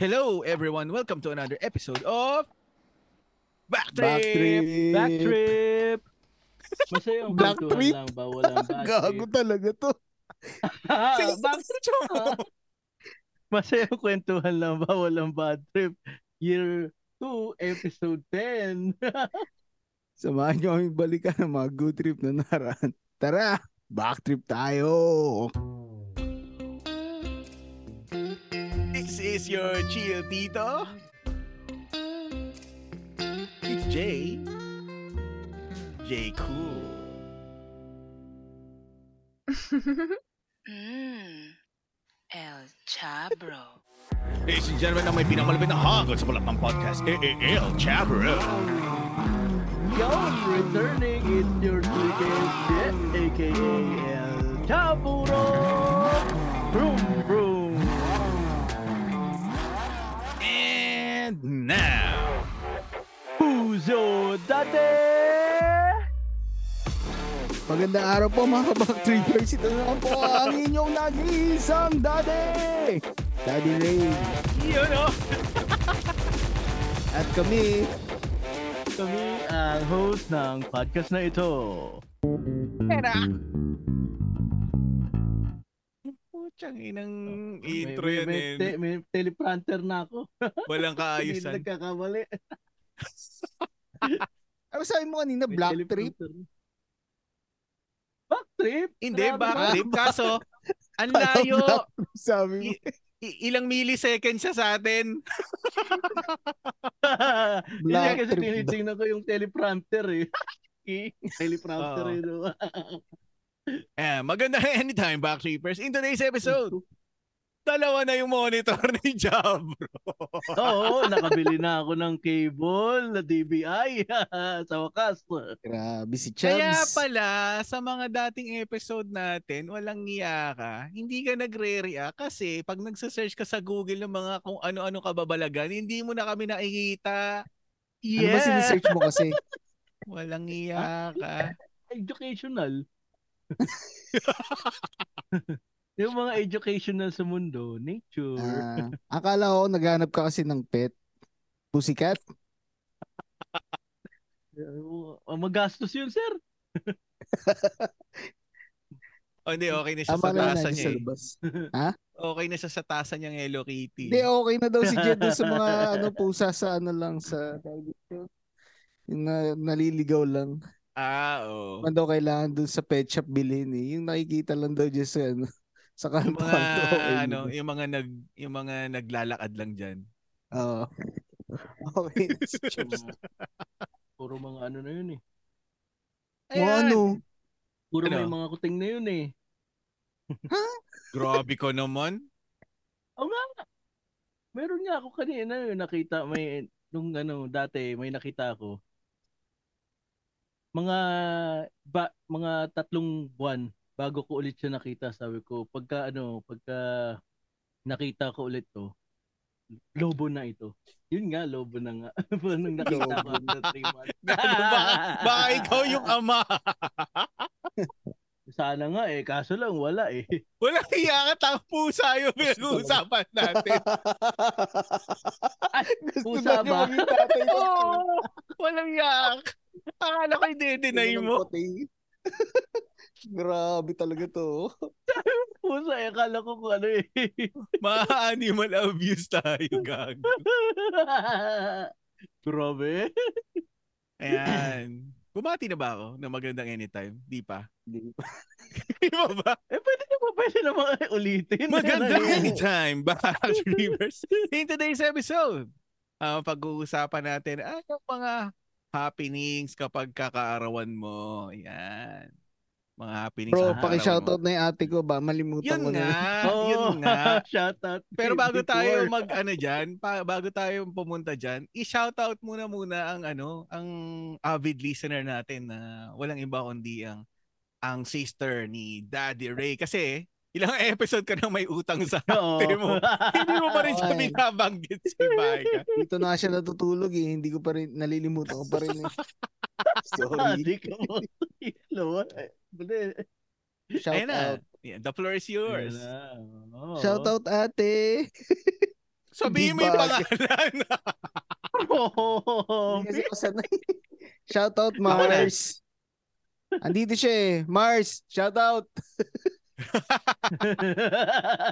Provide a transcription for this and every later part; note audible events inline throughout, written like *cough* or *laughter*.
Hello everyone, welcome to another episode of Backtrip! Backtrip. Backtrip! Masaya ang Black kwentuhan trip? lang ba? Walang *laughs* bad Gago trip. talaga to. *laughs* Ah, Backtrip backtrip! Masaya ang kwentuhan lang ba? Walang bad trip. Year 2, episode 10. *laughs* Samahan nyo kami balikan ng mga good trip na naran. Tara, backtrip tayo. This is your chill tito. It's Jay. Jay Cool. Mmm. *laughs* El Chabro. Ladies and gentlemen, ang may pinakamalapit na hagod sa balat ng podcast, eh, eh, eh, AAL Chabro. Yo, returning, it's your sweetest shit, aka El Chaburo! Vroom, vroom! And now, Puzo dati! Magandang araw po mga backtrippers. Ito na po ang inyong nag-iisang daddy. Daddy Ray. yun o. At kami, Kami ang host ng podcast na ito. Pera. Putsang inang intro may, yan may, eh. te- may teleprompter na ako. *laughs* Walang Hindi kaayusan. nagkakamali. *laughs* ano sabi mo kanina, May black trip? Back trip? Hindi, Grabe back ba? trip. Kaso, ang layo. Sabi mo. I- ilang milliseconds siya sa atin. *laughs* Hindi Black kasi trip daw. tinitingnan ko yung teleprompter eh. Teleprompter Oo. eh. Eh, maganda anytime, Backtrippers. In today's episode, dalawa na yung monitor *laughs* ni Jabro. Oo, nakabili na ako ng cable na DBI *laughs* sa wakas. Grabe si Kaya Chubbs. pala, sa mga dating episode natin, walang niya ka, hindi ka nagre-react kasi pag nagsasearch ka sa Google ng mga kung ano-ano kababalagan, hindi mo na kami nakikita. Ano ba sinesearch mo kasi? *laughs* Walang niya ka. Educational. *laughs* yung mga educational sa mundo, nature. Ah, akala ko naghanap ka kasi ng pet. Pussycat? Uh, *laughs* magastos yun, sir. *laughs* O hindi, okay na siya Tama sa na tasa niya sa eh. labas. Okay na siya sa tasa niyang Hello Kitty. Hindi, okay na daw si Jed sa mga ano pusa sa ano lang sa na, naliligaw lang. Ah, oo. Man daw kailangan dun sa pet shop bilhin eh. Yung nakikita lang daw dyan sa ano sa Yung kanto mga kanto. *laughs* Okay, ano, yung mga nag yung mga naglalakad lang diyan. Oo. *laughs* okay. na si Chubbs. Puro mga ano na yun eh. Mga ano? Puro Ano? may mga kuting na yun eh. Grabe ko naman. Oo nga. Meron nga ako kanina yung nakita may nung ano dati may nakita ako. Mga ba, mga tatlong buwan bago ko ulit siya nakita sabi ko pagka ano pagka nakita ko ulit to lobo na ito. Yun nga lobo na nga. *laughs* Nung nakita ko after three months. *laughs* Gago ba? Baka ikaw yung ama. *laughs* Sana nga eh kaso lang wala eh. *laughs* Walang hiya ka, tang pusa yung pinag-uusapan natin. Gusto Pusa ba? Oo, *laughs* walang hiya ka. Akala ko i-deny mo. *laughs* Grabe talaga to. Pusa eh akala ko kung ano eh. Ma-animal abuse tayo, gago. Grabe. Ayan. Bumati na ba ako na magandang anytime? Di pa. Hindi *laughs* pa. Di ba ba? Eh, pwede na ba pwede na mga ulitin? Magandang Ano anytime, *laughs* back Reavers. In today's episode, ang pag-uusapan natin ay yung mga happenings kapag kakaarawan mo. Yan. Mga happenings Bro, sa paki-shoutout mo. na yung ate ko ba? Malimutan Yun ko na. nga, *laughs* Oo, yun nga. *laughs* shout out. Pero bago tayo mag ano diyan, pa, bago tayo pumunta diyan, i-shoutout muna muna ang ano, ang avid listener natin na walang iba kundi ang ang sister ni Daddy Ray kasi ilang episode ka nang may utang sa *laughs* ate mo. Hindi mo pa rin siya binabanggit bahay *laughs* ka. Dito na siya natutulog eh. Hindi ko pa rin, nalilimutan ko pa rin eh. *laughs* Sorry. Di ko mo. Hello. Bale. Shout Ayun na. out. Yeah, the floor is yours. Oo. Shout out ate. Sabihin mo yung pangalan. Oh, Hindi kasi ako sanay. Shout out. Mars. Andito siya eh. Mars, shout out.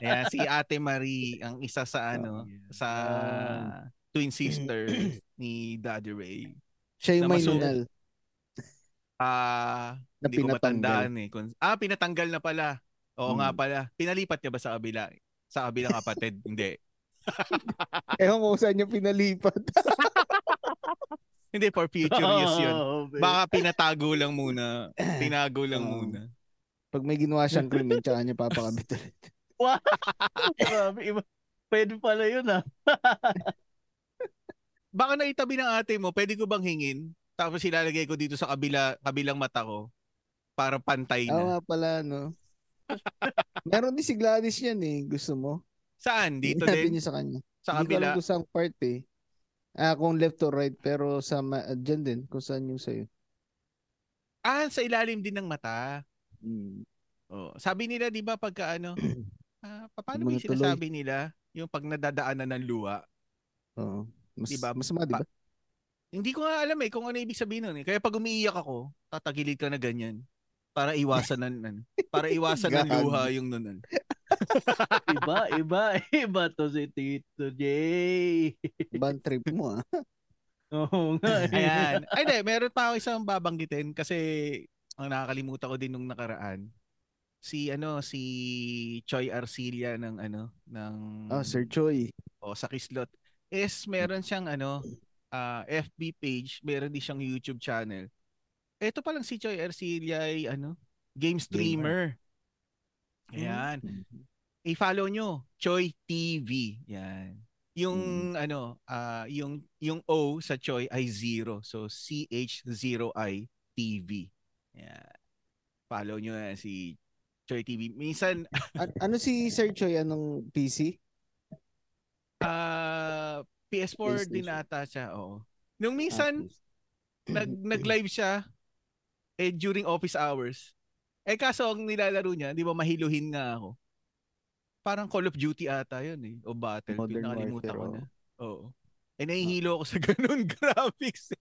Ayan, si *laughs* Ate Marie, ang isa sa ano, sa twin sister ni Daddy Ray. Siya yung Na may nunal. Ah, Na hindi ko pinatanggal. eh. Ah, pinatanggal na pala. Oo Hmm. nga pala. Pinalipat niya ba sa kabila? Sa kabilang kapatid? *laughs* hindi. *laughs* Ewan ko kung saan niya pinalipat. Hindi, for future use yun. Oh. Baka pinatago lang muna. *clears throat* Tinago lang muna. Pag may ginawa siyang krimen, tsaka niya papakabit ulit. *laughs* Grabe, iba. Pwede pala yun ah. *laughs* Baka naitabi ng ate mo, pwede ko bang hingin? Tapos ilalagay ko dito sa kabila, kabilang mata ko para pantay Oo na. nga pala, no? *laughs* Meron din si Gladys yan eh. Gusto mo? Saan? Dito Natin din? niya sa kanya. Sa Hindi ko alam kabila? kung saan part eh. Ah, kung left or right, pero sa ma- ah, dyan din, kung saan yung sa'yo. Ah, sa ilalim din ng mata. Hmm. Oh, sabi nila 'di ba pagka ano? *clears throat* Pa- paano Mga ba sinasabi nila? Yung pag nadadaanan ng luha. Oo. Mas, Diba? Masama, di ba? Hindi ko nga alam eh kung ano ibig sabihin nun eh. Kaya pag umiiyak ako, tatagilid ka na ganyan. Para iwasan ng ano, para iwasan ng *laughs* luha yung nun. *laughs* Iba, iba, iba to si Tito Jay. *laughs* Bad trip mo ah. Oo nga. eh. Ayan. Ay, hindi. Meron pa ako isang babanggitin kasi ang nakakalimutan ko din nung nakaraan. Si ano, si Choi Arcilia ng ano, ng Oh, Sir Choi. o sa Kislot is meron siyang ano, ah, FB page, meron din siyang YouTube channel. Ito pa lang si Choi Arcilia ay ano, game streamer. Ayan. I-follow nyo, Choi TV. Yan. Yung ano, ah yung yung O sa Choi ay zero. So CH0I TV. Yan. Follow nyo yan si Choi TV. Minsan An- ano si Sir Choi? Anong PC? ah PS4 din ata siya, oo. Nung minsan Ah, nag *clears throat* nag-live siya eh during office hours. Eh kaso ang nilalaro niya, 'di ba mahiluhin nga ako. Parang Call of Duty ata 'yun eh o Battlefield Modern nakalimutan ko na. Oo. Eh nahihilo ako sa *laughs* ganun graphics. eh.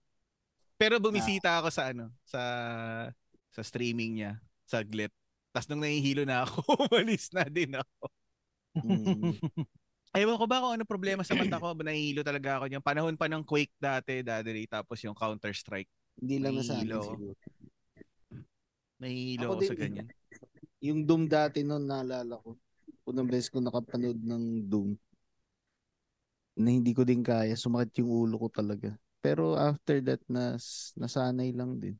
Pero bumisita ako sa ano, sa sa streaming niya, saglit. Tapos nung nahihilo na ako, *laughs* umalis na din ako. Mm. *laughs* Ewan ko ba kung ano problema sa mata ko, nahihilo talaga ako niyan. Panahon pa ng Quake dati, Ray, tapos yung Counter-Strike. Hindi lang na sa akin. Nahihilo Ako ako, din sa ganyan. Yung Doom dati noon naalala ko. Unang beses ko nakapanood ng Doom. Na hindi ko din kaya. Sumakit yung ulo ko talaga. Pero after that, nas, nasanay lang din.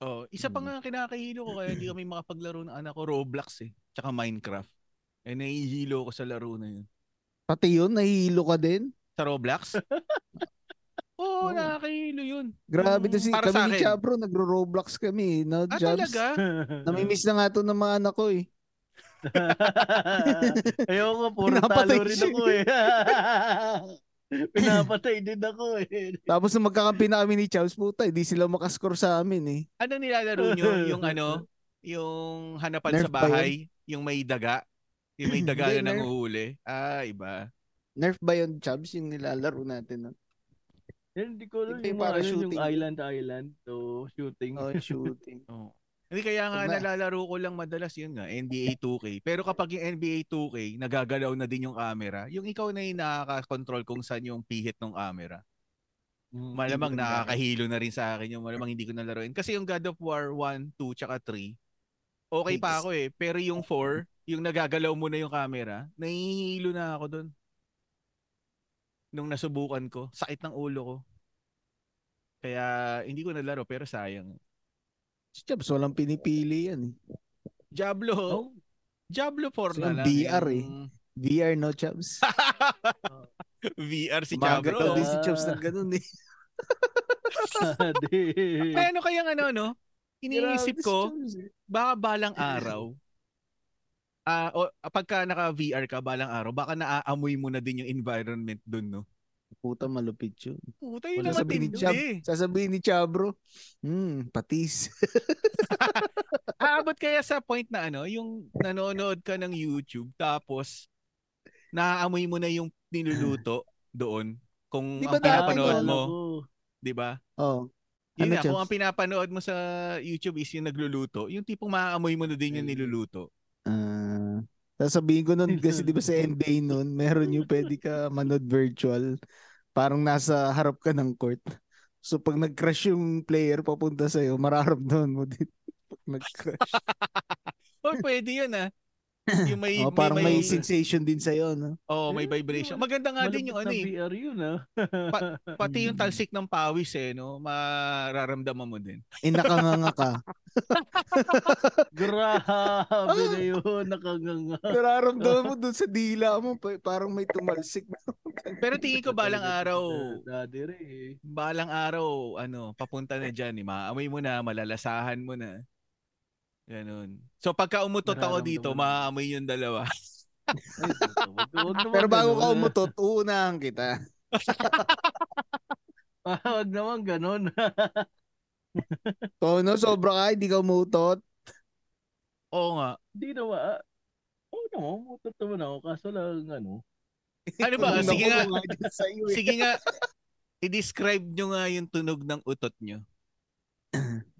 Oh, isa pa Mm. nga kinakahilo ko kaya hindi kami makapaglaro ng anak ko Roblox eh, tsaka Minecraft. Eh nahihilo ko sa laro na yun. Pati yun, nahihilo ka din. Sa Roblox? *laughs* Oo, Oo. nakakahilo yun. Grabe Yung to si para kami ni. Chabro, nagro-Roblox kami. No, Ah, Jobs. talaga? *laughs* Namimiss na nga to ng mga anak ko eh. *laughs* Ayoko, puro Pinapatay talo rin ako eh. *laughs* Pinapatay din ako eh. Tapos nung magkakampi na kami ni Chabs, puta, hindi sila makascore sa amin eh. Ano nilalaro nyo? *laughs* Yung ano? Yung hanapan Nerf sa ba bahay? Yung may daga? Yung may daga na nanguhuli? Ah, iba. Nerf ba yun, Chabs, yung nilalaro natin? No? Hindi ko alam yung, yung shooting. island island to shooting. Oh, shooting. *laughs* Oo. Hindi kaya nga na- nalalaro ko lang madalas yun nga, NBA 2K. Pero kapag yung NBA 2K, nagagalaw na din yung camera, yung ikaw na yung nakaka-control kung saan yung pihit ng camera. Mm. Malamang nakakahilo na rin sa akin yung malamang hindi ko na laruin. Kasi yung God of War 1, 2, tsaka 3, okay pa ako eh. Pero yung 4, yung nagagalaw mo na yung camera, nahihilo na ako doon. Nung nasubukan ko, sakit ng ulo ko. Kaya hindi ko nalaro pero sayang. Si Chabs, walang pinipili yan eh. Diablo, Oh. Diablo 4 So, na lang. VR eh. yung- VR, no, Chabs? *laughs* VR si Diablo. daw din si. Chabs ng ganun eh. *laughs* Kaya ano kayang ano, no? Iniisip ko, eh. baka balang araw, ah o pagka naka-VR ka balang araw, baka naaamoy mo na din yung environment dun, no? Puta malupit yun. Puta, yun Wala sabihin ni. Chab. Sasabihin ni Chabro, hmm, patis. *laughs* Aabot kaya sa point na ano, yung nanonood ka ng YouTube, tapos naaamoy mo na yung niluluto doon. Kung Di ang pinapanood mo. 'di ba? Oh. Yun Ano, nga, kung Chubs? ang pinapanood mo sa YouTube is yung nagluluto, yung tipong maaamoy mo na din yung Mm. niluluto. Ah, sasabihin ko nun *laughs* kasi di ba sa NBA nun, meron yung pwede ka manood virtual. Parang nasa harap ka ng court. So pag nag-crash yung player papunta sa'yo, mararamdaman mo din *laughs* pag nag-crash. *laughs* Oh, pwede yun ah. Yung may, oh, parang may, may, sensation din sa'yo, no? oh, may vibration. Maganda nga din yung ano eh. VR yun ah. Pati yung Mm. talsik ng pawis eh, no? Mararamdaman mo din. Eh, nakanganga ka. *laughs* Grabe na yun. Nakanganga. Nararamdaman mo dun sa dila mo, pa- parang may tumalsik. *laughs* Pero tingin ko balang araw, balang araw, ano, papunta na dyan. Eh. Maamoy mo na, malalasahan mo na. Ganun. So pagka umutot ako dito, Nararamdaman. maamoy yung dalawa. Naman Pero bago ka umutot, uunahan kita. *laughs* Ah, Wag naman ganun. Tono, sobra ka, hindi ka umutot. Oo nga. Hindi naman. ah. Oo naman, mutot naman ako. Kaso lang, ano. *laughs* Ano ba? Sige nga. eh. Sige nga, i-describe nyo nga yung tunog ng utot nyo. *clears throat*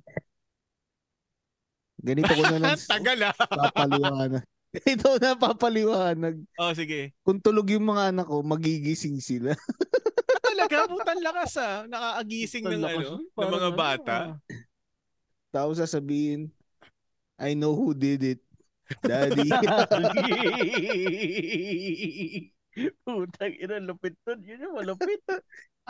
Ganito ko na lang *laughs* Tagal ah. *laughs* papaliwanag. Ito na papaliwanag. Oh, sige. Kung tulog yung mga anak ko, magigising sila. *laughs* Talaga, putang lakas ah. Nakaagising ng, lakas ano, ng mga ano, bata. ah. Tapos sasabihin, I know who did it. Daddy. Putang ina, lupit nun. Yun yung malupit.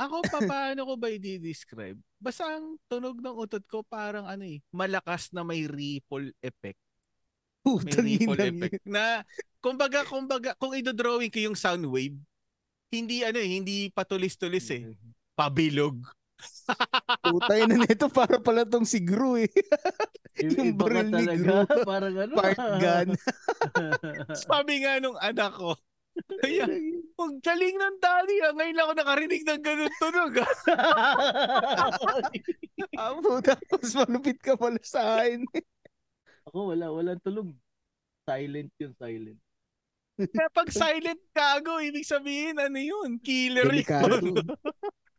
Ako, *laughs* pa, paano ko ba i-describe? Basta ang tunog ng utot ko parang ano eh, malakas na may ripple effect. May Putang ripple ina effect. Na, kumbaga, kumbaga, kung i-drawing ko yung sound wave, hindi ano eh, hindi patulis-tulis eh. *laughs* Pabilog. Putang ina nito para pala tong si Gru eh. Yung baril ni talaga, Gru. parang ano. Part gun. Sabi nga nung anak ko, kaya, huwag galing ng daddy ah. Ngayon lang ako nakarinig ng ganun tunog ah. *laughs* Ah, puta. Mas malupit ka pala sa akin. Ako wala, wala tulog. Silent yun, silent. Kaya pag silent kago, ibig sabihin, ano yun? Killer Delikado. yun. *laughs*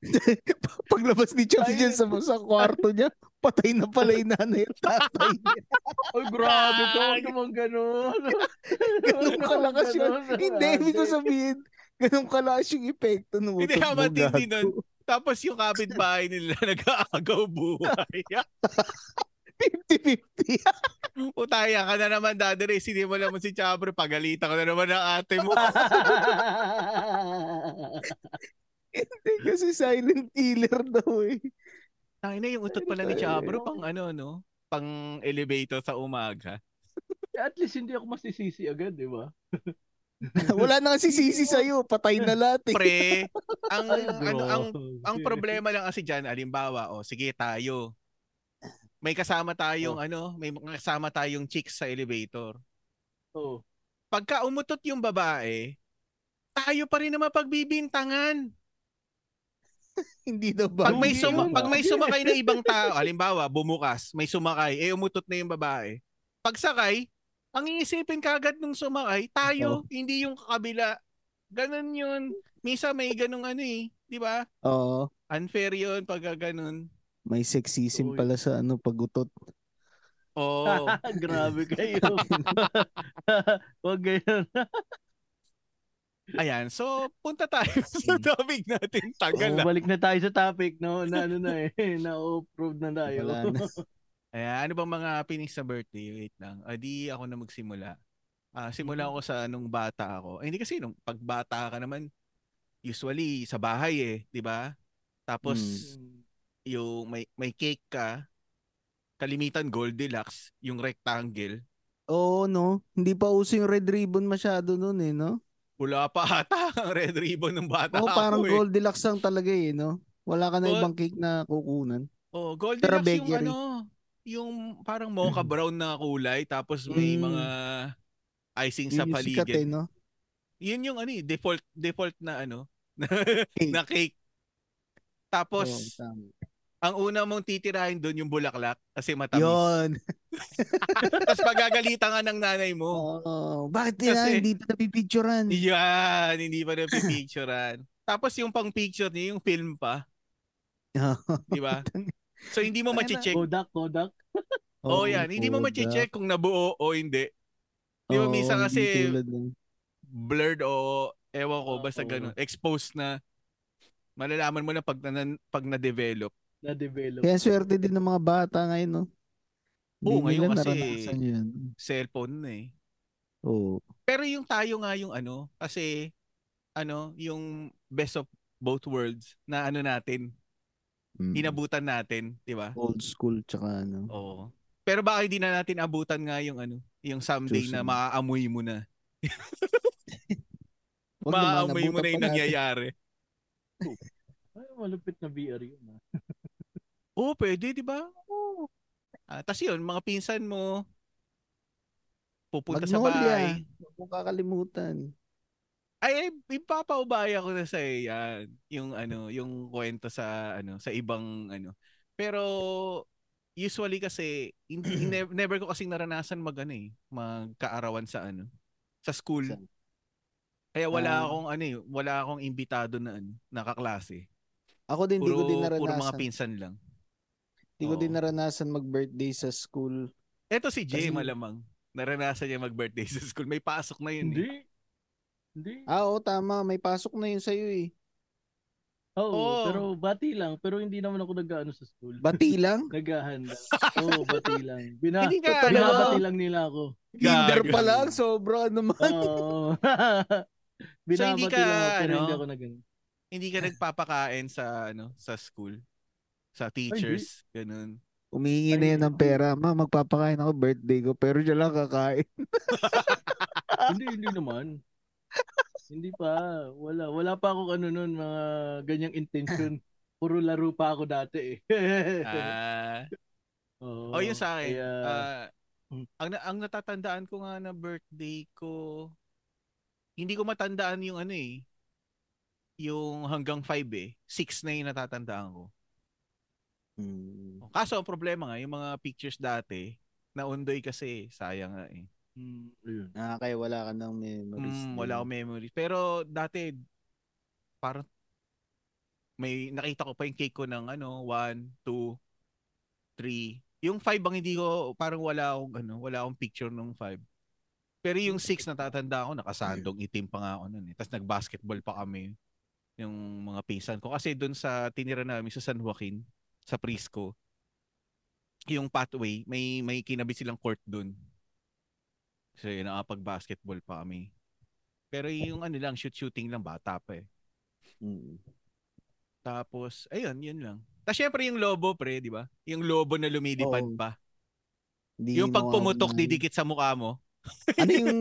*laughs* Paglabas ni Chops dyan sa, sa kwarto niya, patay na pala yung nanay at tatay niya. *laughs* Ay, grabe to. Huwag naman ganun. *laughs* Ganun kalakas yun. Hindi, ibig ko sabihin, ganun kalakas yung epekto ng Hindi, utot ha, mo, gago. nun. Tapos yung kapitbahay nila nag-aagaw buhay. 50-50. Utaya ka na naman, Daddy Ray. Hindi mo naman si Chabro. Pagalitan ka na naman ng ate mo. Kasi silent killer daw eh. Tayo na yung utot pala ni Chabro pang ano, no? Pang elevator sa umaga. At least hindi ako masisisi agad, di ba? *laughs* Wala na kasi sisi sa'yo, patay na lahat eh. Pre, ang, ano, ang, ang problema lang kasi dyan, alimbawa, oh, sige tayo. May kasama tayong ano, may mga kasama tayong chicks sa elevator. Oo. Pagka umutot yung babae, tayo pa rin naman pagbibintangan. *laughs* Hindi daw ba? Pag may, suma, pag may sumakay na ibang tao, halimbawa, bumukas, may sumakay, eh umutot na yung babae. Pagsakay, ang iisipin kagad nung sumakay, tayo, hindi yung kabila. Ganon yun. Misa may ganong ano eh, di ba? Oo. Unfair yun pag ganon. May sexism Uy. pala sa ano, pagutot. Oo. *laughs* Grabe kayo. *laughs* Huwag ganyan. Ayan, so punta tayo *laughs* sa topic natin. Tagal Oh, na. balik na tayo sa topic, no? Na ano na eh. *laughs* Na-approve na tayo. Wala na. *laughs* Ayan, ano bang mga pinis sa birthday? Wait lang. Ah, di ako na magsimula. Ah, simula ako sa nung bata ako. Eh, hindi kasi nung pag bata ka naman, usually sa bahay eh, di ba? Tapos Hmm. yung may may cake ka, kalimitan Goldilocks, yung rectangle. Oo, no? Hindi pa uso yung red ribbon masyado nun eh, no? Wala pa ata ang *laughs* red ribbon ng bata Oo, parang eh. Goldilocks lang talaga eh, no? Wala ka na Gold- ibang cake na kukunan. Oh, Goldilocks yung ano, yung parang mocha brown na kulay tapos may Mm. mga icing sa Yun yung sikat paligid. eh, no? Yun yung ano, eh, default default na ano, na, *laughs* Cake. na cake. Tapos tama. Ang una mong titirahin doon yung bulaklak kasi matamis. Yun. *laughs* Tapos pagagalitan ka ng nanay mo. Oo. bakit nila Kasi- hindi pa napipicturean? Yan, hindi pa napipicturean. *laughs* Tapos yung pang picture niya, yung film pa, di ba? So hindi mo machi-check. Kodak, Kodak. Oh, yan. Hindi mo machi-check kung nabuo o hindi. Di ba, minsan kasi- Blurred o ewan ko, basta Oo. ganun. Exposed na. Malalaman mo na pag, na, pag na-develop. Na-develop. Kaya swerte din ng mga bata ngayon, no? Oo, Hindi ngayon kasi- yun. Cellphone na eh. Oo. Pero yung tayo nga yung ano, kasi ano, yung best of both worlds na ano natin, Mm. inabutan natin, di ba? Old school tsaka ano. Oo. Pero baka hindi na natin abutan nga yung ano, yung someday na Susunod. maaamoy mo na. Maaamoy mo na *laughs* yung nangyayari. Ay, malupit na VR yun. *laughs* Oo, pwede, di ba? Oo. Ah, tas yun, mga pinsan mo, pupunta sa bahay. Huwag mong kakalimutan. Ay, ipapaubaya ko na sa yan. Yung ano, yung kwento sa ano, sa ibang ano. Pero usually kasi hindi, *clears throat* ne- never ko kasing naranasan mag ano eh, magkaarawan sa ano, sa school. Saan? Kaya wala Ah. akong ano eh, wala akong imbitado na ano, nakaklase. Ako din, di ko din Puro, puro mga naranasan. pinsan lang. Di ko din naranasan mag-birthday sa school. Eto si Jay Kasi- malamang. Naranasan niya mag-birthday sa school. May pasok na yun. Hindi. Eh. Hindi. Ah, oo, tama. May pasok na yun sa'yo eh. Oo, Oo. pero bati lang. Pero hindi naman ako nag-ano sa school. Bati lang? *laughs* Naghahanda. Oo, bati lang. Bina, Hindi ka, Talaga? ano, binabati lang nila ako. Kinder pa lang. Sobra naman. Oo. *laughs* binabati hindi ka, lang ako, pero ano, hindi ako nag hindi ka nagpapakain sa ano sa school sa teachers ganun Umihingi na yan ng pera. Ma, magpapakain ako birthday ko. Pero siya lang kakain. *laughs* hindi, hindi naman. hindi pa. Wala. Wala pa ako ano nun, mga ganyang intention. *laughs* Puro laro pa ako dati eh. *laughs* ah Oo. oh yun sa akin Kaya, ah, Mm. ang na- ang natatandaan ko nga na birthday ko hindi ko matandaan yung ano eh yung hanggang 5 eh 6 na yung natatandaan ko Hmm. kaso ang problema nga yung mga pictures dati naundoy kasi sayang nga eh mm, ayun. Ah, kaya wala ka ng memories. Mm, wala akong memory. Pero dati, parang may nakita ko pa yung cake ko ng ano, 1, 2, 3. Yung 5 ang hindi ko, parang wala akong, ano, wala akong picture ng 5. Pero yung 6 natatanda ako, nakasandong itim pa nga ako nun eh. Tapos nag-basketball pa kami yung mga pinsan ko. Kasi doon sa tinira namin sa San Joaquin, sa Prisco, yung pathway, may may kinabit silang court doon. Kasi nakapag-basketball pa kami. Pero yung ano lang, shoot-shooting lang, bata pa eh. Mm. Tapos, ayun, yun lang. Tapos syempre yung lobo, pre, di ba? Yung lobo na lumilipad Oo. pa. Hindi Yung pag mawawala pumutok, na- didikit sa mukha mo. ano *laughs* yung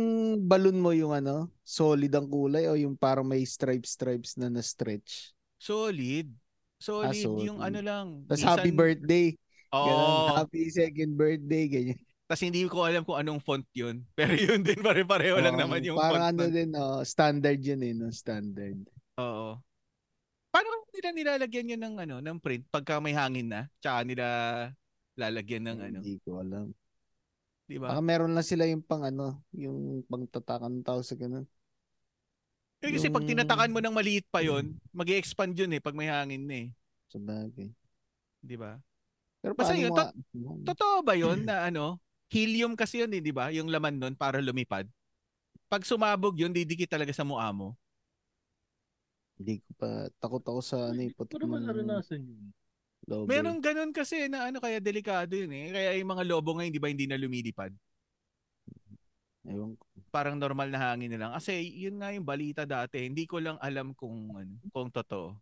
balloon mo yung ano? Solid ang kulay o yung parang may stripes-stripes na na-stretch? Solid. Solid. Ah, solid. Yung ano lang. Tapos minsan- happy birthday. Oo. Ganun, happy second birthday. Ganyan. *laughs* Tapos hindi ko alam kung anong font yun. *laughs* Pero yun din, pare-pareho lang Oo, naman yung Parang font. ano nun. din, oh, standard yun eh, no? Standard. Oo. Paano nila nilalagyan yun ng ano, ng print pagka may hangin na? Tsaka nila lalagyan ng ano, Hindi ko alam. di ba? Baka meron lang sila yung pang ano, yung pang tatakan tao sa ganun. Eh, kasi pag tinatakan mo ng maliit pa yon, mag expand yun eh pag may hangin na eh. Sa bagay. Di ba? Pero Basta yun, mo, tot- Totoo ba yun na ano, helium kasi yun eh, di ba? Yung laman nun para lumipad. Pag sumabog yun, didikit talaga sa mukha mo. Hindi ko pa, takot ako sa ano eh, putok Pero ng naranasan yun. lobo. Meron ganun kasi na ano, kaya delikado yun eh. Kaya yung mga lobo ngayon, di ba, hindi na lumilipad. Ewan ko. Parang normal na hangin na lang. Kasi yun nga yung balita dati. Hindi ko lang alam kung ano, kung totoo.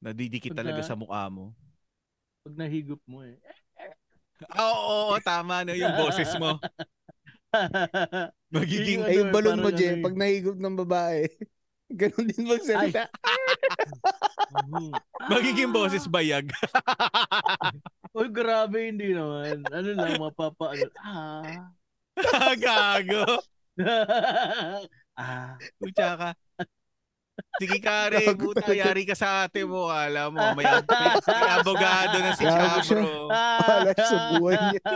Nadidikit Pag talaga na- sa mukha mo. Pag nahigop mo eh. Ah, Oo, oo, tama no, yung boses mo. *laughs* Magiging, Yung Eh, yung ano, balon mo, parang Jen, ano eh. pag nahigop ng babae, *laughs* ganun din magsalita. *laughs* Magiging boses bayag. Uy, grabe, hindi naman. Ano lang, mapapa, ano, ah. *laughs* Gago. *laughs* ah. Tsaka, Sige kare, puta, yari ka sa ate mo. Alam mo, may, abogado na si. Chabro. Wala sa buhay niya.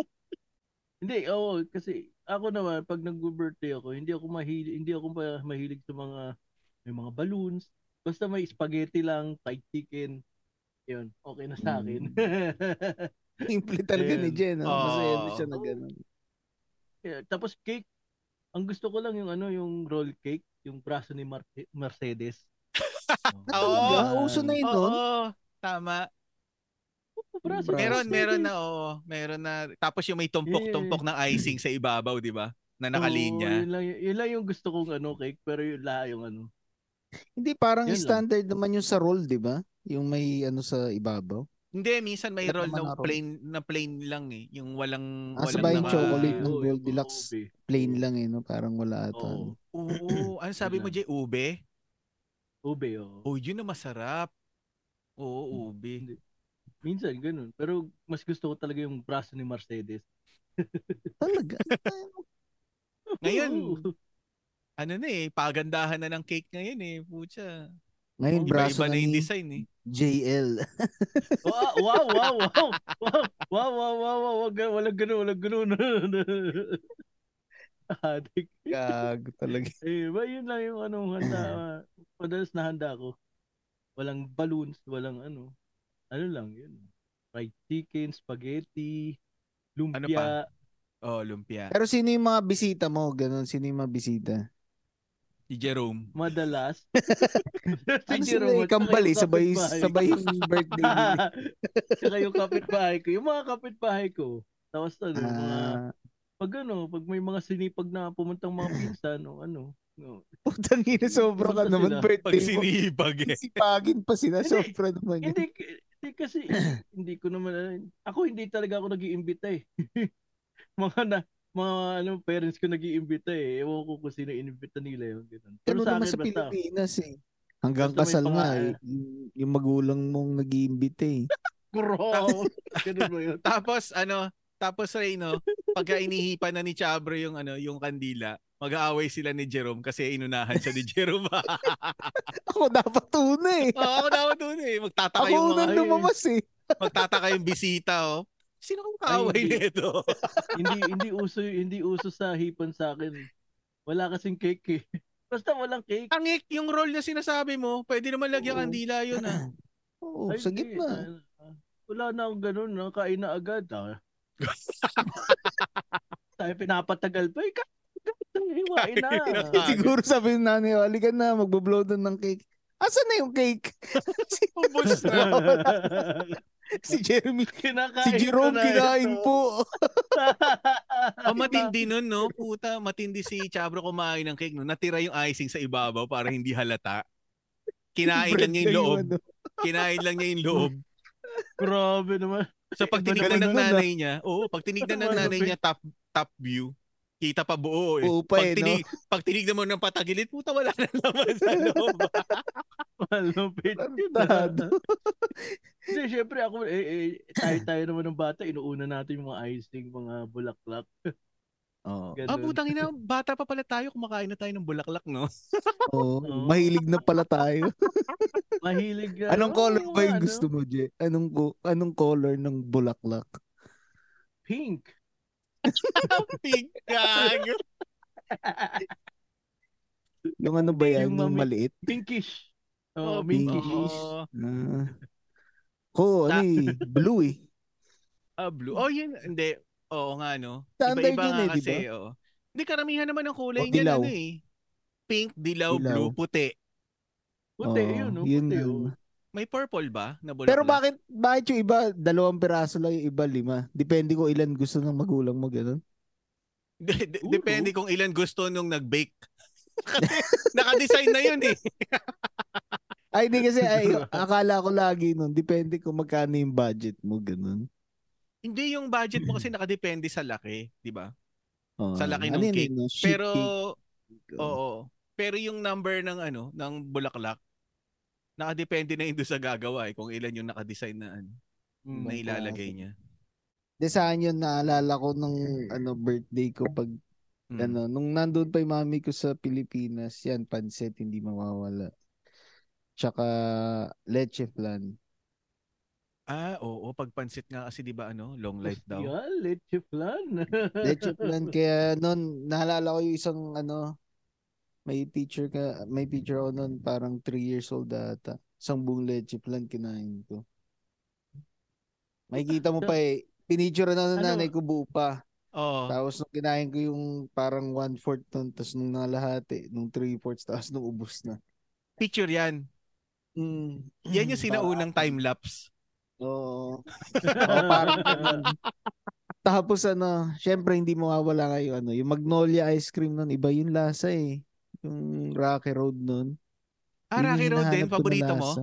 *laughs* hindi, oo, kasi ako naman pag nag-birthday ako, hindi ako mahilig hindi ako pa mahilig sa mga may mga balloons. Basta may spaghetti lang, fried chicken. Yun, okay na sa akin. Simple talaga ni. Jen. Oh. Masaya na siya na gano'n. Yeah, tapos cake, ang gusto ko lang yung ano, yung roll cake, yung braso ni Mar- Mercedes. *laughs* Oo. Uso na yun Oo, nun? tama. braso Meron, meron na, oo. Meron na. Tapos yung may tumpok-tumpok ng icing sa ibabaw, di ba? Na nakalinya. yun, lang, yun lang yung gusto kong ano, cake, pero yun lang yung ano. Hindi, parang Yun lang. standard naman yung sa roll, di ba? Yung may ano sa ibabaw. Hindi, minsan may roll na plain na plain lang eh. Yung walang Ah, walang sabay yung chocolate ng Goldilocks. ube. Plain lang eh, no? Parang wala ata. Oo, ano. Oo, ano sabi mo. Jay? Ube? ube, oo. Oh, yun na masarap. Oo, ube. Minsan, ganun. Pero mas gusto ko talaga yung braso ni Mercedes. *laughs* Talaga? Ngayon, Oo. ano na eh, pagandahan na ng cake ngayon eh. Pucha. Ngayon, braso Iba-iba na na yung ni design eh. JL. wow, wow, wow, wow. Wow, wow, wow, wow, wow. Wag, walang ganun, walang ganun. *laughs* Adik. Gago talaga. *laughs* Eh, ba yun lang yung ano, handa, *clears throat* madalas na handa ko. Walang balloons, walang ano. Ano lang, yun. Fried chicken, spaghetti, lumpia. Ano pa? Oh, lumpia. Pero sino yung mga bisita mo? Ganon, sino yung mga bisita? Si Jerome. Madalas. *laughs* Ano Si sila Jerome at saka kambal eh, yung sabay, kapitbahay. sabay yung birthday. *laughs* Saka yung kapitbahay ko. Yung mga kapitbahay ko. Tapos ano, mga, Ah, pag ano, pag may mga sinipag na pumuntang mga pinsan o ano. No. putang ina, sobra ka naman sila. birthday Pag mo. sinibag eh. Sipagin pa sila, Hindi. sobra naman yun. Hindi, hindi kasi, hindi ko naman, ako hindi talaga ako nag-iimbita eh. *laughs* mga na, mga ano, parents ko nag-iimbita eh. Ewan ko kung sino inimbita nila yun. Ganun. Pero Ganun sa naman akin, sa basta, Pilipinas eh. Hanggang Basta may kasal nga eh. Yung, yung magulang mong nag-iimbite eh. *laughs* Bro! Ganun ba yun? Tapos ano, tapos Reyno, pagka inihipan na ni Chabro yung ano, yung kandila, mag-aaway sila ni Jerome kasi inunahan siya ni Jerome. *laughs* Ako dapat una eh. Oo, ako dapat doon eh. Magtataka Ako yung unang mga, lumabas eh. magtataka yung bisita oh. Sino kang kaaway Ay, hindi. nito? *laughs* hindi hindi uso hindi uso sa hipan sa akin. Wala kasing cake eh. Basta walang cake. Angik, yung role na sinasabi mo, pwede naman lagyan Oo. kandila yun ah. *clears throat* Oo, Ay, sa hindi. gitna. Ah, Wala na akong ganun. Nakain na agad. Ah. *laughs* Tayo pinapatagal pa. Ikaw, hiwain *laughs* na. Siguro sabi ng nanay, aligan na, magbablow doon ng cake. Asan na yung cake? *laughs* si, Ubus na. *laughs* si Jeremy, Kinakain si Jerome kinain po. Ang *laughs* matindi nun, no? Puta, matindi si Chabro kumain ng cake, no? Natira yung icing sa ibabaw para hindi halata. Kinain lang niya yung loob. ano. Kinain lang niya yung loob. Grabe naman. So pag tinignan ng ah. nanay niya, oo, pag tinignan ng nanay niya top top view, kita pa buo eh. Oo pa pag, eh, no? tinig, pag tinignan mo ng patagilid, puta wala na naman sa *laughs* loob. Malupit yun. Tarantado. *laughs* Hindi, syempre ako, eh, eh, tayo-tayo naman ng bata, inuuna natin yung mga icing, mga bulaklak. Oo. *laughs* Ganun. ah, putang ina, bata pa pala tayo, kumakain na tayo ng bulaklak, no? Oo. Oo. Mahilig na pala tayo. Mahilig ka. Anong color Oo, ba yung ano, gusto mo, Je? Anong ko- anong color ng bulaklak? Pink. Pink gag. Yung ano ba yan? Yung Yung, maliit? Pinkish. Oh, Oh, pinkish. pinkish. Oo. Ah. Ko, ano eh, blue eh. Ah, blue. Oh, yun. Hindi. Oo nga, no? Standard Iba-iba yun nga eh, di kasi, ba? oo. Hindi, karamihan naman ng kulay O, niya, dilaw. ano eh. Pink, dilaw, Dilaw. blue, puti. Puti, Oo, yun, no? yun Puti, lang. oh. May purple ba na bulaklak? Pero bakit bakit yung iba dalawang piraso lang yung iba lima? Depende ko ilan gusto ng magulang mo ganun. *laughs* De- de- depende kung ilan gusto nung nag-bake. *laughs* Naka-design na yun eh. Ay di kasi ay, *laughs* akala ko lagi nun depende kung magkano yung budget mo ganun. Hindi yung budget mo kasi nakadepende sa laki, di ba? Oh, Sa laki ano ng yun, cake. no? Pero, cake. oo. Pero yung number ng ano, ng bulaklak, nakadepende na yun sa gagawa eh, kung ilan yung nakadesign na ano, Mm. na ilalagay niya. De sa akin yun naalala ko nung ano birthday ko pag Mm. Ano, nung nandun pa yung mami ko sa Pilipinas, yan, pansit, hindi mawawala. Tsaka leche flan. Ah, oo, pag pansit nga kasi 'di ba ano, long life daw. *laughs* Yan, leche flan. Leche flan, kaya noon, naalala ko yung isang ano, may picture ka, may picture ako noon, parang 3 years old ata. Isang buong leche flan kinain ko. Makikita mo pa eh, pinicture na ng Ano? nanay ko buo pa. Oo. Tapos nung kinain ko yung parang one-fourth nun, tapos nung nalahati, nung three-fourths, tapos nung ubus na. Picture 'yan. Mm. Yan yung sinaunang time lapse. Oo. *laughs* Oo, parang ganun. Tapos ano, syempre hindi mawawala kayo ano, yung Magnolia ice cream nun, iba yung lasa eh. Yung Rocky Road nun. Ah, Yun yung Rocky Road din, paborito mo? lasa.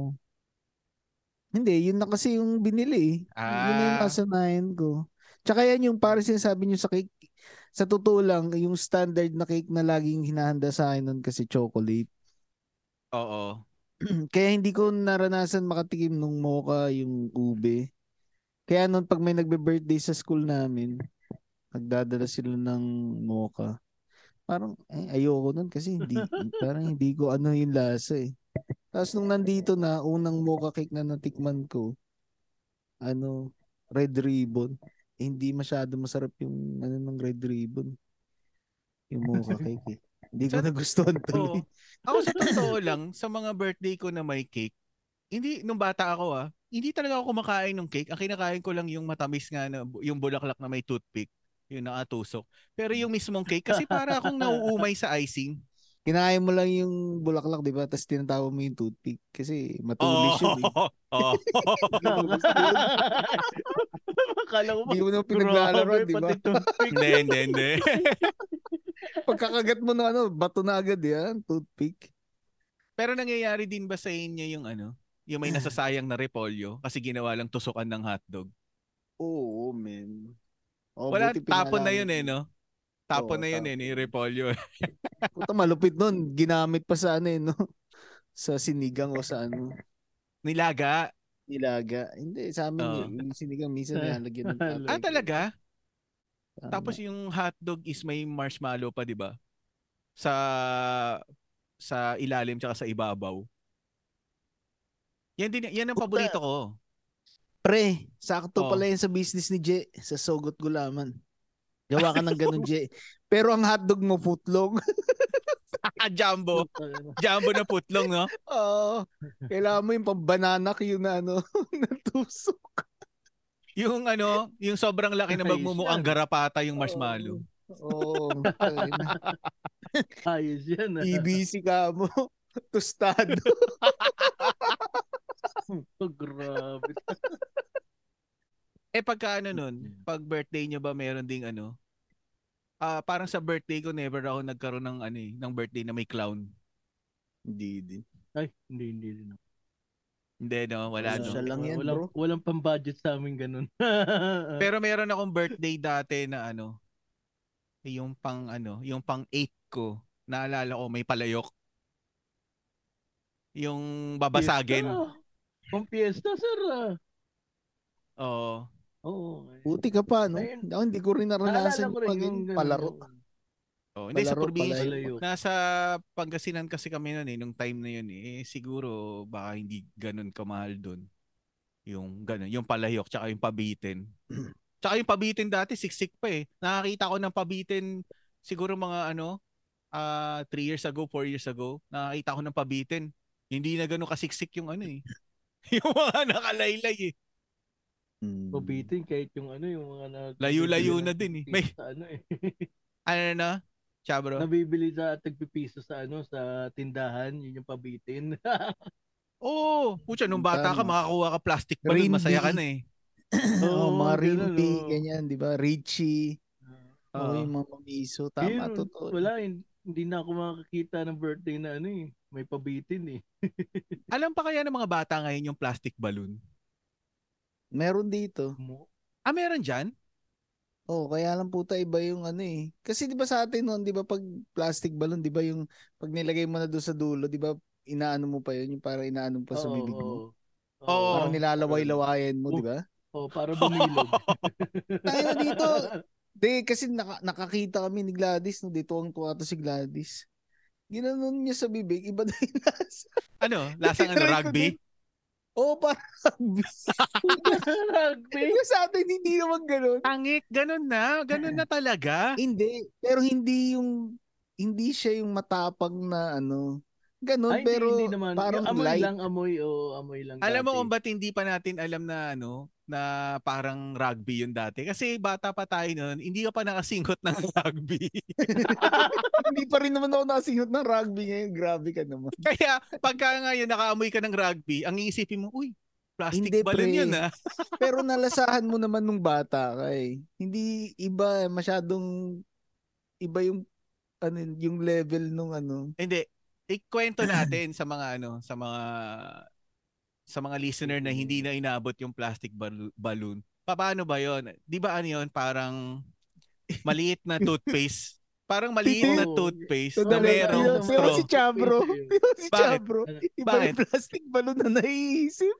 Hindi, yun na kasi yung binili eh. Yun na yung Ah, kasanayan ko. Tsaka yan yung parang sinasabi nyo sa cake. Sa totoo lang, yung standard na cake na laging hinahanda sa akin nun kasi chocolate. oo. *clears throat* Kaya hindi ko naranasan makatikim nung mocha yung ube. Kaya nun pag may nagbe-birthday sa school namin, nagdadala sila ng mocha. Parang eh, ayoko nun kasi hindi *laughs* parang hindi ko ano yung lasa eh. Tapos nung nandito na, unang mocha cake na natikman ko, ano, red ribbon. Eh, hindi masyado masarap yung ano ng red ribbon. Yung mocha *laughs* cake eh. Hindi ko nagustuhan tuloy. Oo. Ako sa *laughs* totoo lang, sa mga birthday ko na may cake, hindi, nung bata ako ah, hindi talaga ako kumakain ng cake. Ang kinakain ko lang yung matamis nga na, yung bulaklak na may toothpick, yung nakatusok. Pero yung mismong cake, kasi *laughs* para akong nauumay sa icing. Kinain mo lang yung bulaklak, di ba? Tapos tinatawa mo yung toothpick. Kasi matulis yun eh. Ko gusto *laughs* yun. Akala ko Hindi mo na pinaglalaro, di ba? Hindi, hindi, hindi. *laughs* Pagkakagat mo na ano, bato na agad yan, toothpick. Pero nangyayari din ba sa inyo yung ano, yung may nasasayang na repolyo kasi ginawa lang tusukan ng hotdog? Oo, man. Oh, Wala, tapon na yun eh, no? Tapon Oo, na yun eh, ni repolyo. *laughs* Puta, malupit nun. Ginamit pa sa ano eh, no? Sa sinigang o sa ano, Nilaga. nilaga. Hindi, sa amin, Oo. yung sinigang minsan *laughs* nilalagyan ng tatay. Ah, talaga? Tama. Tapos yung hotdog is may marshmallow pa, di ba? Sa sa ilalim tsaka sa ibabaw. Yan din yan ang Puta. paborito ko. Pre, sakto Oh. pala yan sa business ni Je, sa Sogot Gulaman. Gawa ka ng ganun, Je. Pero ang hotdog mo. Ah, *laughs* jumbo. Jumbo na putlong, no? Oo. Kailangan mo yung pang-banana cue na ano, *laughs* na tusok. Yung ano, yung sobrang laki na magmumukhang garapata yung marshmallow. Oo. *laughs* Ayos yan. ah. EBC ka mo. Tostado. Oh, grabe. Eh pagka ano nun, pag birthday nyo ba meron ding ano? Ah, parang sa birthday ko never ako nagkaroon ng ano eh, ng birthday na may clown. Hindi din. Ay, hindi, hindi din. Hindi no, wala no. Lang yan, walang, bro. Walang pang-budget sa amin ganun. *laughs* Pero meron akong birthday dati na ano, yung pang ano, yung pang 8 ko. Naalala ko may palayok. Yung babasagin. Pang fiesta, sir. ah. Oo. Oo. Buti ka pa, no? Ayun. Ako, hindi ko rin naranasan yung rin pag yung ganun, palaro. yung- Oh, hindi sa Palaro, probinsya. palayok. Nasa Pangasinan kasi kami noon eh, nung time na yun eh. Eh, siguro baka hindi ganun kamahal doon. Yung ganun, yung palayok tsaka yung pabitin. *clears throat* tsaka yung pabitin dati siksik pa eh. Nakakita ko ng pabitin siguro mga ano, ah 3 years ago, 4 years ago. Nakakita ko ng pabitin. Hindi na ganun kasiksik yung ano eh. *laughs* yung mga nakalaylay eh. Hmm. Pabitin kahit yung ano, yung mga nag- Layo-layo na ng din eh. May- Sa ano eh. *laughs* Ano na? Chabro? Nabibili sa tagpipiso sa ano, sa tindahan, yun yung pabitin. *laughs* Oo. Oh, pucha, nung bata ka, makakuha ka plastic balloon, Rain masaya ka na eh. *clears throat* Oo, ganun, mga Rimpi, oo. ganyan, di ba? Richie. Oo, Oo. yung mga mamiso. Tama, Yun, totoo. Wala, hin- hindi na ako makakita ng birthday na ano eh. May pabitin eh. *laughs* Alam pa kaya ng mga bata ngayon yung plastic balloon? Meron dito. Mo- Ah, meron dyan? Oh, kaya lang puta iba yung ano eh. Kasi 'di ba sa atin noon, 'di ba pag plastic balloon, 'di ba yung pag nilagay mo na doon sa dulo, 'di ba inaano mo pa yun, yung parang inaano pa sa Oo, bibig mo. oo. Oo. Parang nilalaway-lawayan mo, Oh. 'di ba? Oo, para bumilog. *laughs* Tayo na dito. *laughs* Di, kasi naka, nakakita kami ni Gladys, no? Dito ang tuwa to si Gladys. Ginanon niya sa bibig, iba na yung lasa. Ano? Lasang ano, rugby? Oo, parang rugby. *laughs* Rugby. Yung sa atin, hindi naman ganun. Tangik, ganun na. Ganun na talaga. Hindi. Pero hindi yung, hindi siya yung matapang na ano. Ganun, Ay, hindi, pero hindi naman. parang amoy light. lang, amoy o amoy lang. Alam mo kung ba't hindi pa natin alam na ano, na parang rugby yun dati? Kasi bata pa tayo noon, hindi ka pa nakasingot ng *laughs* rugby. *laughs* hindi pa rin naman ako nakasingot ng rugby ngayon. Grabe ka naman. Kaya pagka ngayon nakaamoy ka ng rugby, ang iisipin mo, uy, plastic Hindi, balloon pre. yun ah. *laughs* Pero nalasahan mo naman nung bata ka eh. Hindi iba, masyadong iba yung ano yung level nung ano. Hindi, ikwento *laughs* natin sa mga ano, sa mga sa mga listener na hindi na inabot yung plastic bal- balloon. Pa- Paano ba 'yon? 'Di ba ano 'yon, parang maliit na *laughs* toothpaste. Parang maliit na Oo. toothpaste na merong pero straw. si Chabro, pero si? Chabro, iba Bakit? yung plastic balloon na naiisip.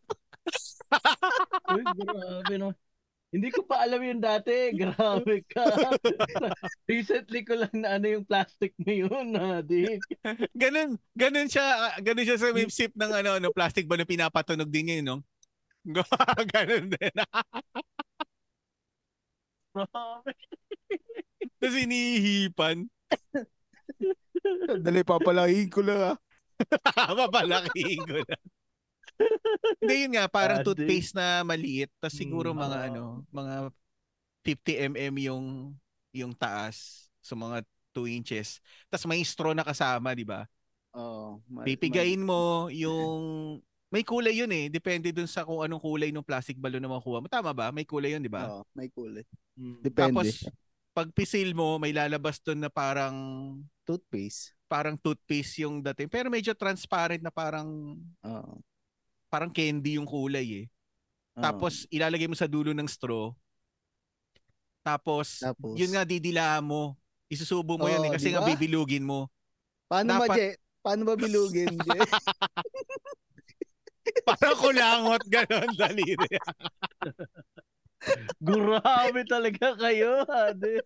Uy, grabe no. Hindi ko pa alam yun dati. *laughs* Grabe ka. *laughs* Recently ko lang na ano yung plastic na yun, ha, di. *laughs* Ganun, ganun siya, ah, ganun siya sa sip ng ano, ano, plastic balloon pinapatunog din niya, yun, no? ganun din. Tapos inihipan. Dali, papalahin ko lang ah. Papalakihin ko na. Hindi yun nga, parang Adi. toothpaste na maliit. Tapos siguro Mm. mga Ah. ano, mga 50 mm yung yung taas. So mga 2 inches. Tapos may straw na kasama, di ba? Oo. ma- Pipigain mo yung may kulay yun eh. Depende dun sa kung anong kulay ng plastic balloon na makuha mo. Tama ba? May kulay yun, di ba? Oo, may kulay. Mm. Depende. Tapos pag pisil mo, may lalabas dun na parang Toothpaste. parang toothpaste yung dating. Pero medyo transparent na parang Oo. Parang candy yung kulay eh. Tapos ilalagay mo sa dulo ng straw. Tapos, Tapos, yun nga didila mo. Isusubo mo yun eh Oo, kasi di nga ba? bibilugin mo. paano ba, dapat- Je? Paano ba bilugin, Je? *laughs* Parang kulangot ganon daliri. *laughs* Grabe talaga kayo, ha, di.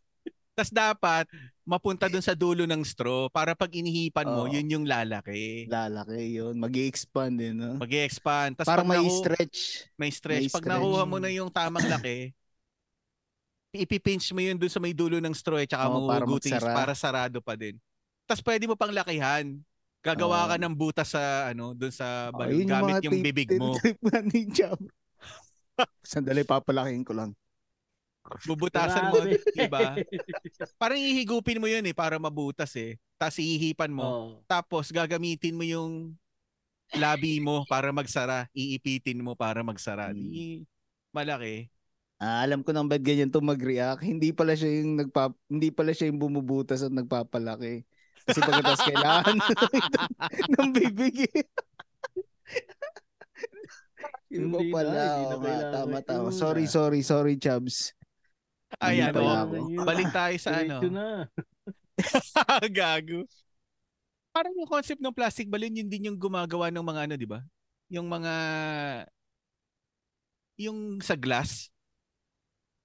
Tapos dapat mapunta dun sa dulo ng straw para pag inihipan mo, Oo. yun yung lalaki. Lalaki yun. mag expand eh, no? mag expand Tapos pag may naku- stretch. may stretch. may Pag stretch. nakuha mo na yung tamang laki, ipipinch mo yun dun sa may dulo ng straw eh, tsaka Oo, mo para magsara. para sarado pa din. Tapos pwede mo pang lakihan. Gagawa Oo. ka ng butas sa ano doon sa Oh, balon yun gamit yung tip- bibig mo. Trip nga ni Jam. *laughs* Sandali, papalaking ko lang. Bubutasan mo. 'di ba? *laughs* Parang ihigupin mo 'yun eh para mabutas eh. Tapos ihihipan mo. Oh. Tapos gagamitin mo yung labi mo para magsara. Iipitin mo para magsara. Hmm. Di malaki. Ah, alam ko nang ba't ganyan to mag-react. Hindi pala siya yung nagpa hindi pala siya yung bumubutas at nagpapalaki. Kasi pagkatapos *laughs* kailangan *laughs* ng bibig. eh. Hindi na, pala? hindi na nga, kailangan tama, tama. Sorry, sorry, sorry, Chubbs. Ayan, oh. ako. Balik tayo sa ano. Diretso na. *laughs* Gago. Parang yung concept ng plastic balloon, yun din yung gumagawa ng mga ano, di ba? Yung mga yung sa glass.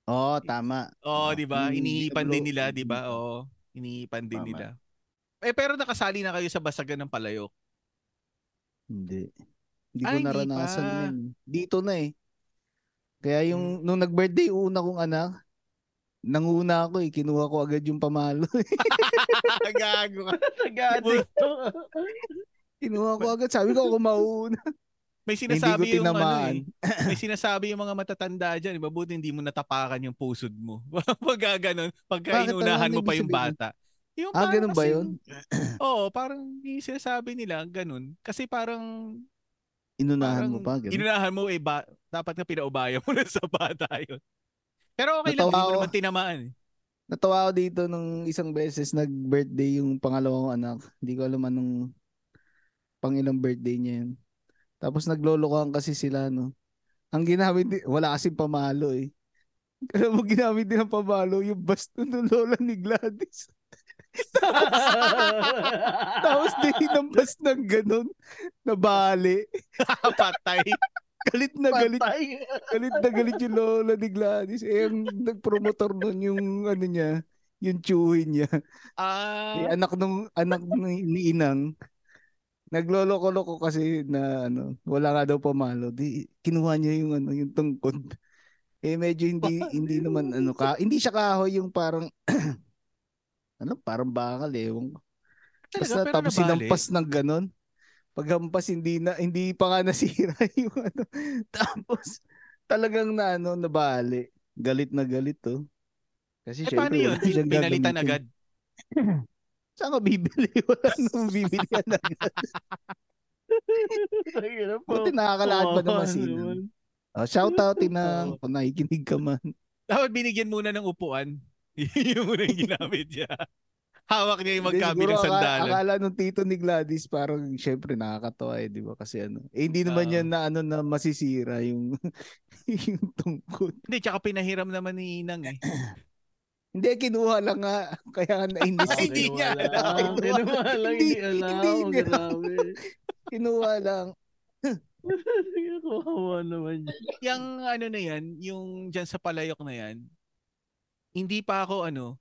Oo, tama. Oo, Ah, di ba? yung Inihipan din nila, di ba? Oo, inihipan din Tama. nila. Eh pero nakasali na kayo sa basagan ng palayok. Hindi. Hindi ko hindi naranasan pa. yun. Dito na eh. Kaya yung nung nag-birthday una kong anak, nanguna ako eh. Kinuha ko agad yung pamalo. *laughs* Gago ka. Sagado ito. *laughs* Kinuha ko agad. Sabi ko ako mauna. May sinasabi yung ano eh. May sinasabi yung mga matatanda dyan. eh, Mabuti hindi mo natapakan yung pusod mo. *laughs* Pag ganon, pagka Bakit? inunahan mo pa yung bata. Yung Ah, parang ganun ba yun? *clears throat* Oo, parang yung sinasabi nila, ganun. Kasi parang Inunahan mo Parang pa. Ganun. Inunahan mo eh, ba, dapat nga pinaubaya mo na sa bata yun. Pero okay lang, Natawa hindi mo naman tinamaan. eh. Natawa ako dito nung isang beses nag-birthday yung pangalawang anak. Hindi ko alam anong pang ilang birthday niya yun. Tapos naglolokohan kasi sila, no. Ang ginamit, di- wala kasing pamalo eh. Alam mo, ginamit din ng pamalo yung baston ng lola ni Gladys. *laughs* Tapos din hinampas ng ganun, na bali. *laughs* Patay. Galit na galit. Patay. Galit na galit yung lola ni Gladys. Eh, ang nagpromotor nun yung ano niya, yung tiyuhin niya. Ah, Eh, anak nung anak ni, ni Inang. Nagloloko-loko kasi na ano, wala nga daw pamalo. Di kinuha niya yung ano, yung tungkod. Eh medyo hindi hindi naman ano ka, hindi siya kahoy yung parang *clears throat* ano, parang bakal eh. Talaga, Basta pero tapos sinampas ng ganon. Paghampas hindi na hindi pa nga *laughs* nasira yung ano. Tapos talagang na ano nabali. Galit na galit to. Kasi Eh, paano syempre, yun? wala siyang Pinalitan agad. *clears throat* Saan ka bibili? *laughs* Wala nang bibili. Tangina po. Buti nakakalaan pa naman Kawawa si naman. Inang. Oh, shout out Inang *laughs* kung nakikinig ka man. Dapat binigyan muna ng upuan. yung muna yung ginamit niya. Hawak niya yung magkabilang sandalan. Akala nung tito ni Gladys parang syempre nakakatawa eh, di ba? Kasi ano, eh hindi naman Oo. yan na ano na masisira yung *laughs* yung tungkod. Hindi, tsaka pinahiram naman ni Inang eh. *clears throat* Hindi, kinuha lang nga. *laughs* Kaya nga nainis. Ay, hindi Kinuha niya lang. alam. Kinuha lang, Hindi- hindi alam. hindi niya. Grabe. *laughs* kinuha lang. Kawawa naman yun. Yung ano na yan, yung dyan sa palayok na yan, hindi pa ako ano,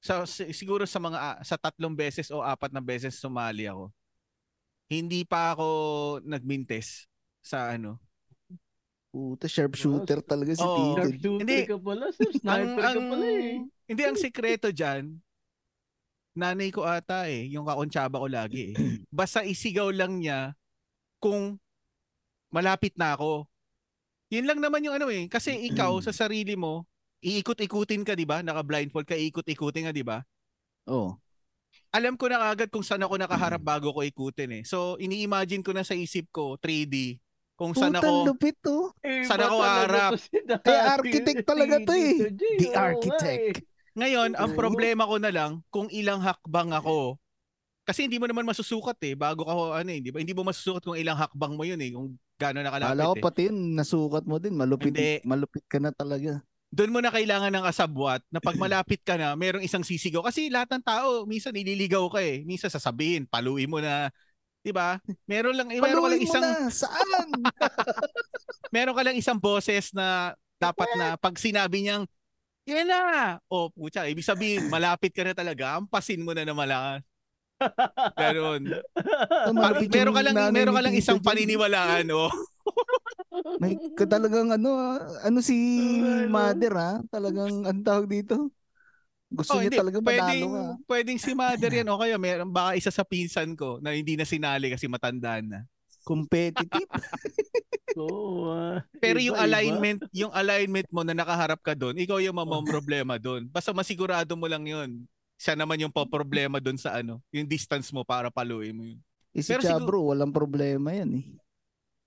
sa, si- siguro sa mga ah, sa tatlong beses o apat na beses sumali ako. Hindi pa ako nagmintes sa ano. Puta, sharpshooter talaga si Oo. Tito. Sharpshooter Hindi. ka pala. Sir. Sniper ka pala eh. Hindi, ang sikreto dyan, nanay ko ata eh, yung kakontsaba ko lagi eh. Basta isigaw lang niya kung malapit na ako. Yun lang naman yung ano eh. Kasi ikaw sa sarili mo, iikot-ikutin ka, di ba? Naka-blindfold ka, iikot-ikutin ka, di ba? Oh. Alam ko na agad kung saan ako nakaharap bago ko ikutin eh. So, ini-imagine ko na sa isip ko, 3D, kung saan ako, lupit to. Eh, Saan ako to si. Kaya architect talaga to eh. The oo architect. eh. Ngayon, ang Oo. problema ko na lang kung ilang hakbang ako. Kasi hindi mo naman masusukat eh bago ka ano eh, di ba? Hindi mo masusukat kung ilang hakbang mo yun eh, kung gaano nakalapit Kala ko eh. pati yun, nasukat mo din. Malupit, Hindi. malupit ka na talaga. Doon mo na kailangan ng kasabwat na pag malapit ka na, merong isang sisigaw kasi lahat ng tao minsan nililigaw ka eh. Minsan sasabihin, paluin mo na, 'di ba? Meron lang eh, meron ka lang isang na. Saan? *laughs* meron ka lang isang boses na dapat na pag sinabi niyang yan na. O, putya, ibig sabihin, malapit ka na talaga, ampasin mo na na malakas. Ganon. Meron ka lang meron ka lang isang paniniwalaan, oh. May ka talagang ano, ah, ano si Ano? mother ha? Talagang ang tawag dito. Gusto Oh, niya hindi. talaga Pwedeng, manalo ka. pwedeng si mother yan. O kaya meron baka isa sa pinsan ko na hindi na sinali kasi matandaan na. Competitive. *laughs* Oo, ah. Pero Iba, yung iba. alignment, yung alignment mo na nakaharap ka doon, ikaw yung mamamroblema doon. Basta masigurado mo lang yun. Siya naman yung problema doon sa ano, yung distance mo para paluin mo yun. Eh, si Pero siguro- Chabro, walang problema yan eh.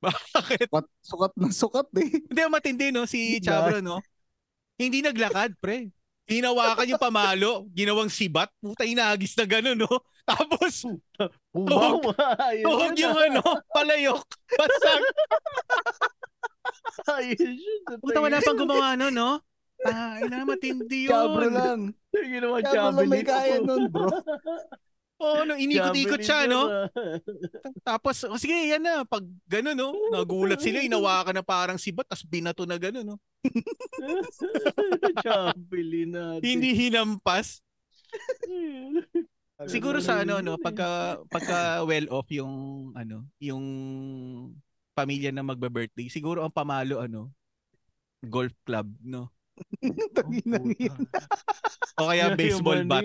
Bakit? Sukat, sukat na sukat eh. Hindi, matindi no, si? Chabro no. Hindi naglakad, pre. Hinawakan yung pamalo, ginawang sibat, puta inagis na gano'n, no? Tapos, tuhog yun, yung ano, palayok, basag. Puta, wala pang gumawa no, no? Ah, ina, matindi yun. Chabro lang. Yung ginawa Chabro lang may kaya nun bro. *laughs* Oo, no, inikot-ikot siya, no? Tapos, oh, sige, yan na. Pag gano'n, no? *laughs* Nagulat sila, inawakan na parang sibat, tapos binato na gano'n, no? *laughs* Javelin natin. Hindi hinampas. Siguro sa ano, no? Pagka, pagka well off yung, ano, yung pamilya na magbe-birthday, siguro ang pamalo, ano, golf club, no? *laughs* Tanginang yan. O kaya baseball bat.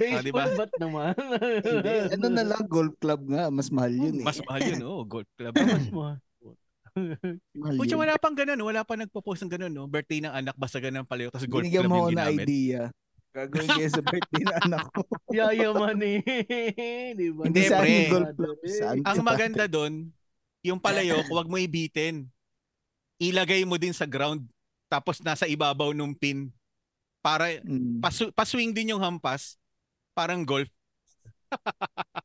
Ah, Baseball di ba? bat naman. Hindi, ano na lang, golf club nga. Mas mahal yun eh. Mas mahal yun, oh, golf club. Mas mahal. Pucha, wala pang ganun, wala pa nagpo-post ng ganun, no? Birthday ng anak, basta ganun pala yun, tapos golf Binigyan club mo ako yung na ginamit. idea. Gagawin kayo sa birthday na anak ko. *laughs* Yayamanin. Di ba? Hindi, sa golf club. Saan Ang maganda doon, yung palayok, wag mo ibitin. Ilagay mo din sa ground. Tapos nasa ibabaw nung pin. Para Mm. pasu- paswing din yung hampas. Parang golf.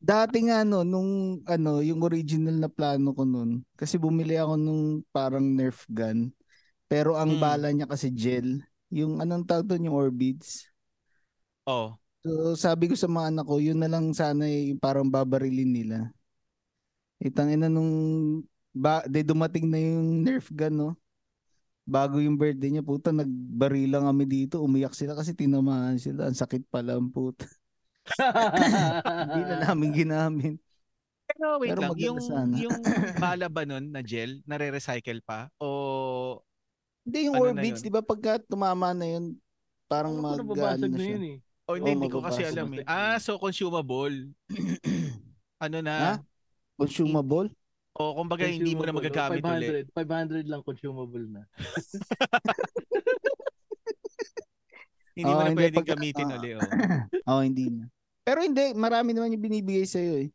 Dati nga no, nung ano, yung original na plano ko nun, kasi bumili ako nung parang Nerf gun. Pero ang Mm. bala niya kasi gel. Yung anong tawag doon, yung Orbids. Oh. So sabi ko sa mga anak ko, yun na lang sana yung parang babarilin nila. Itang ina nung ba, de dumating na yung Nerf gun, no? Bago yung birthday niya, puta, nagbarila kami dito. Umiyak sila kasi tinamaan sila. Ang sakit pala ang puta. Hindi na namin ginamit. Pero wait Pero lang, yung, sana. yung bala ba nun na gel, nare-recycle pa? O Hindi yung Ano yun? di ba pagka tumama na yun, parang Ano mag ano na siya. yun eh. O hindi, hindi ko kasi alam eh. Ah, so consumable. *clears throat* Ano na? Ha? Consumable? O kumbaga hindi mo na magagamit oh, ulit. 500, 500 lang consumable na. *laughs* Hindi mo Oo, na hindi, pwedeng pagka- gamitin ah. ulit. Oh. Oo, *clears throat* hindi na. Pero hindi, marami naman yung binibigay sa'yo eh.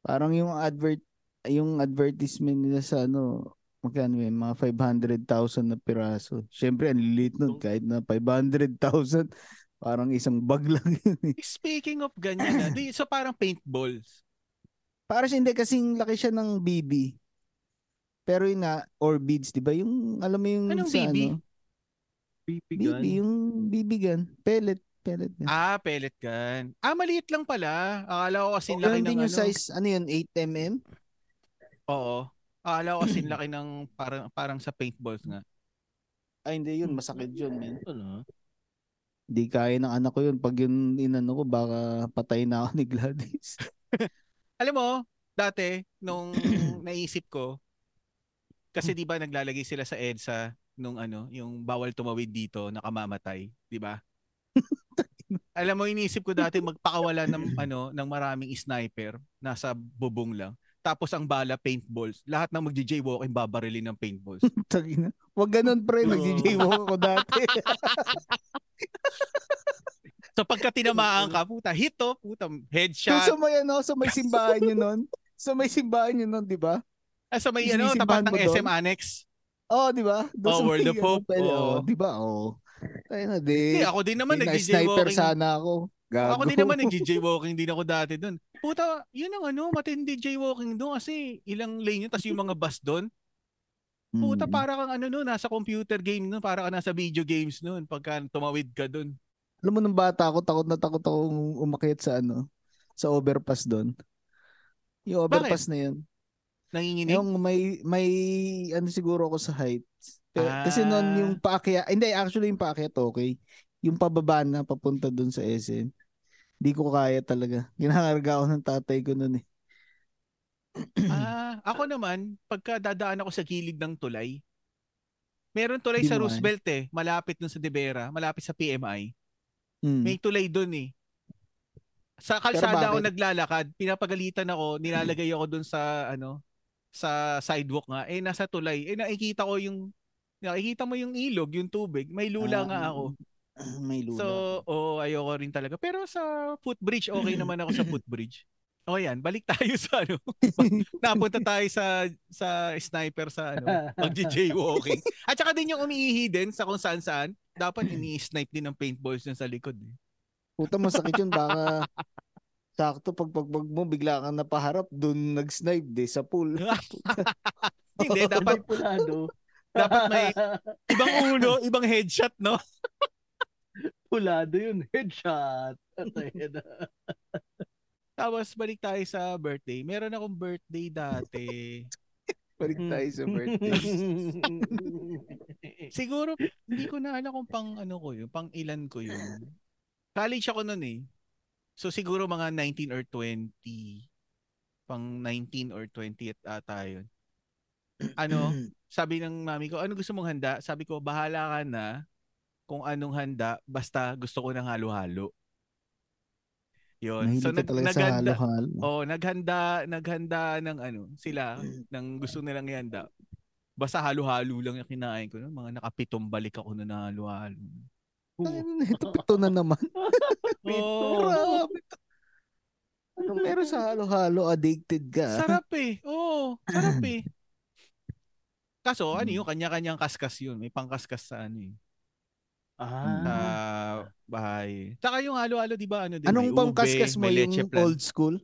Parang yung advert, yung advertisement nila sa ano, magkano yun, mga 500,000 na piraso. Siyempre, ang lilit nun, kahit na 500,000, parang isang bag lang yun eh. Speaking of ganyan, ah, di, so parang paintballs. Para siya hindi kasing laki siya ng BB. Pero yun nga, or beads, di ba? Yung, alam mo yung Anong sa BB? ano? BB BB, gun. yung BB gun. Pellet, pellet gun. Ah, pellet gun. Ah, maliit lang pala. Akala ko kasi laki Ganun ng din yung ano. size, ano yun, 8mm? Oo. Akala ko kasi *clears throat* laki ng parang parang sa paintballs nga. Ay, hindi yun, masakit yun, man. Ano? Di kaya ng anak ko yun. Pag yun inano ko, baka patay na ako ni Gladys. *laughs* Alam mo, dati nung *clears throat* naisip ko kasi 'di ba naglalagay sila sa EDSA nung ano, yung bawal tumawid dito, nakamamatay, 'di ba? Alam mo, iniisip ko dati magpakawala ng ano ng maraming sniper nasa bubong lang. Tapos ang bala paintballs. Lahat ng magji-jaywalking babarilin ng paintballs. *laughs* Tangina. Wag ganun, pre. Oo. Nag-jaywalk ako dati. *laughs* So pagka tinamaan ka, puta, hit to, puta, headshot. sa may, ano, sa may simbahan nyo nun. Sa may simbahan nyo nun, di ba? Ah, sa may ano, tapat ng? SM Annex. Oo, oh, di ba? Doon Oh, sa World of Hope. Ano, Oo. oh, di ba? Oo. Tayo na, di. Hindi, ako din naman di na sniper nagji-jaywalking. sana ako. Gago. Ako din naman nagji-jaywalking din ako dati doon. Puta, yun ang ano, matindi jaywalking doon kasi ilang lane yun, tapos yung mga bus doon. Puta, Mm. para kang ano noon, nasa computer game noon, para ka nasa video games noon pagka tumawid ka doon. Alam mo, nung bata ako, takot na takot ako umakyat sa ano, sa overpass doon. Yung overpass na yun. Nanginginig? Yung may, may, ano siguro ako sa height. Ah. Kasi noon yung paakyat, hindi, actually yung paakyat okay. Yung pababa na papunta doon sa SM. Hindi ko kaya talaga. *laughs* Ginakarga ako ng tatay ko noon eh. *clears throat* ah, ako naman, pagka dadaan ako sa gilid ng tulay, meron tulay Di sa. Roosevelt eh, malapit dun sa De Vera, malapit sa PMI. Hmm. May tulay doon eh. Sa kalsada ako naglalakad, pinapagalitan ako, nilalagay ako doon sa ano, sa sidewalk nga. Eh nasa tulay. Eh nakikita ko yung nakikita mo yung ilog, yung tubig. May lula Ah, nga ako. *clears throat* May lula. So, oo, ayoko rin talaga. Pero sa footbridge, okay *clears throat* naman ako sa footbridge. O yan, balik tayo sa ano. *laughs* Napunta tayo sa sa sniper sa ano, magji-jaywalking. At saka din yung umiihi din sa kung saan saan. Dapat *clears throat* ini-snipe din ng paintballs dun sa likod. Eh. Puta masakit yun baka sakto pag pagbag mo bigla kang napaharap doon nag-snipe de sa pool. *laughs* Hindi, dapat *laughs* Pulado. Dapat may *laughs* ibang ulo, ibang headshot, no? Pulado yun. *laughs* Headshot. Tapos balik tayo sa birthday. Meron akong birthday dati. *laughs* Balik tayo sa birthday. Siguro, hindi ko na alam kung pang ano ko yun, pang ilan ko yun. College ako noon eh. So siguro mga 19 or 20. Pang 19 or 20 at ata yun. Ano, *clears throat* sabi ng mami ko, ano gusto mong handa? Sabi ko, bahala ka na kung anong handa, basta gusto ko ng halo-halo. Yun. Mahilig So nag, naghanda, halo-halo. oh, naghanda, naghanda ng ano, sila, ng gusto nilang ihanda. Basta halo-halo lang yung kinain ko. No? Mga nakapitong balik ako na halo-halo. Ano, Ito pito na naman. *laughs* Oh, Grabe. Anong meron sa halo-halo? Addicted ka. sarap eh. Oo, sarap *clears throat* eh. Kaso, ano yung kanya-kanyang kaskas yun. May pangkaskas sa ano eh. Sa Ah. bahay. Tsaka yung halo-halo, di ba? Ano din, Anong ube, kaskas mo? Yung plan. old school?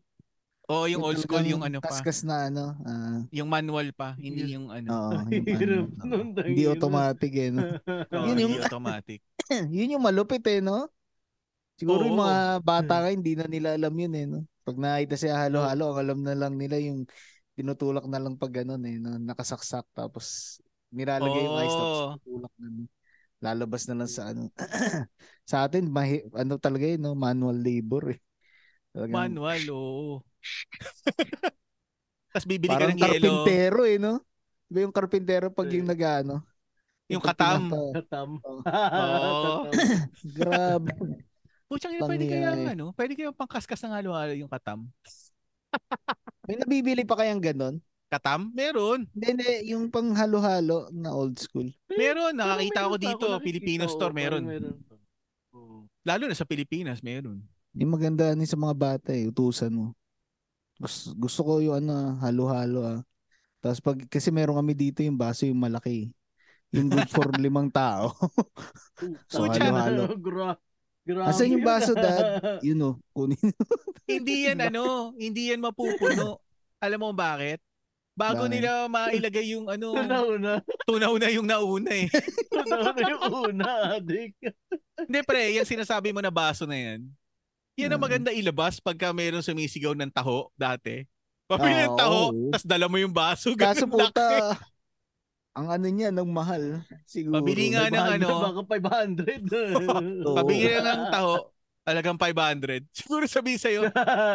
Oo, yung old school, talagang yung ano pa. Kaskas na ano. ah, Yung manual pa, hindi yung ano. Oo, yung *laughs* Hirap ano, oo. Hindi automatic eh. No? Oo, yun yung- automatic. *coughs* yun yung malupit eh, no? Siguro yung Oo. mga bata ka, hindi na nila alam yun eh, no? Pag nakita siya halo-halo, ang alam na lang nila yung tinutulak na lang pag ganun eh, no? nakasaksak tapos nilalagay yung ice tapos Oo. tinutulak na lang. Lalabas na lang sa ano. *clears throat* sa atin, mahi, ano talaga yun, no? manual labor eh. Talagang, Manual, *laughs* oo. Tapos bibili ka ng yelo. karpintero eh, no? Diba yung karpintero pag yung nag-ano? Yung katam. Katam. Oo. *laughs* Katam. Grabe. Putsang ina, pwede kaya ano? Pwede kaya pangkaskas ng halo-halo yung katam. May nabibili pa kayang ganon? Katam? Meron. Hindi, hindi. Yung pang halo-halo na old school. Meron. Nakakita ko meron dito. nakikita. Filipino Oo, store meron. Oo. Lalo na sa Pilipinas, meron. Yung maganda ni sa mga bata eh, utusan mo. Gusto, gusto ko yung ano, halo-halo ah. Tapos pag, kasi meron kami dito yung baso yung malaki. Yung good for *laughs* limang tao. So, halo-halo. *laughs* Gra- grabe Asan yung yun, baso, ah. Dad? *laughs* Yun oh, kunin. *laughs* hindi yan ano, hindi yan mapupuno. Alam mo bakit? Bago Bakit? nila mailagay yung ano, Una-una. tunaw na yung nauna eh. *laughs* Una-una yung una, adik. Hindi pre, yung sinasabi mo na baso na yan. Yan ang Hmm. maganda ilabas pagka meron sumisigaw ng taho dati. Pabili Ah, ng taho, oo. tas dala mo yung baso. Kaso ganun laki. puta, ang ano niya, ng mahal. Siguro. Pabili nga ng 500, ano. Baka 500. Oo. Pabili na ng taho, talagang 500. *laughs* Siguro sabihin sa'yo,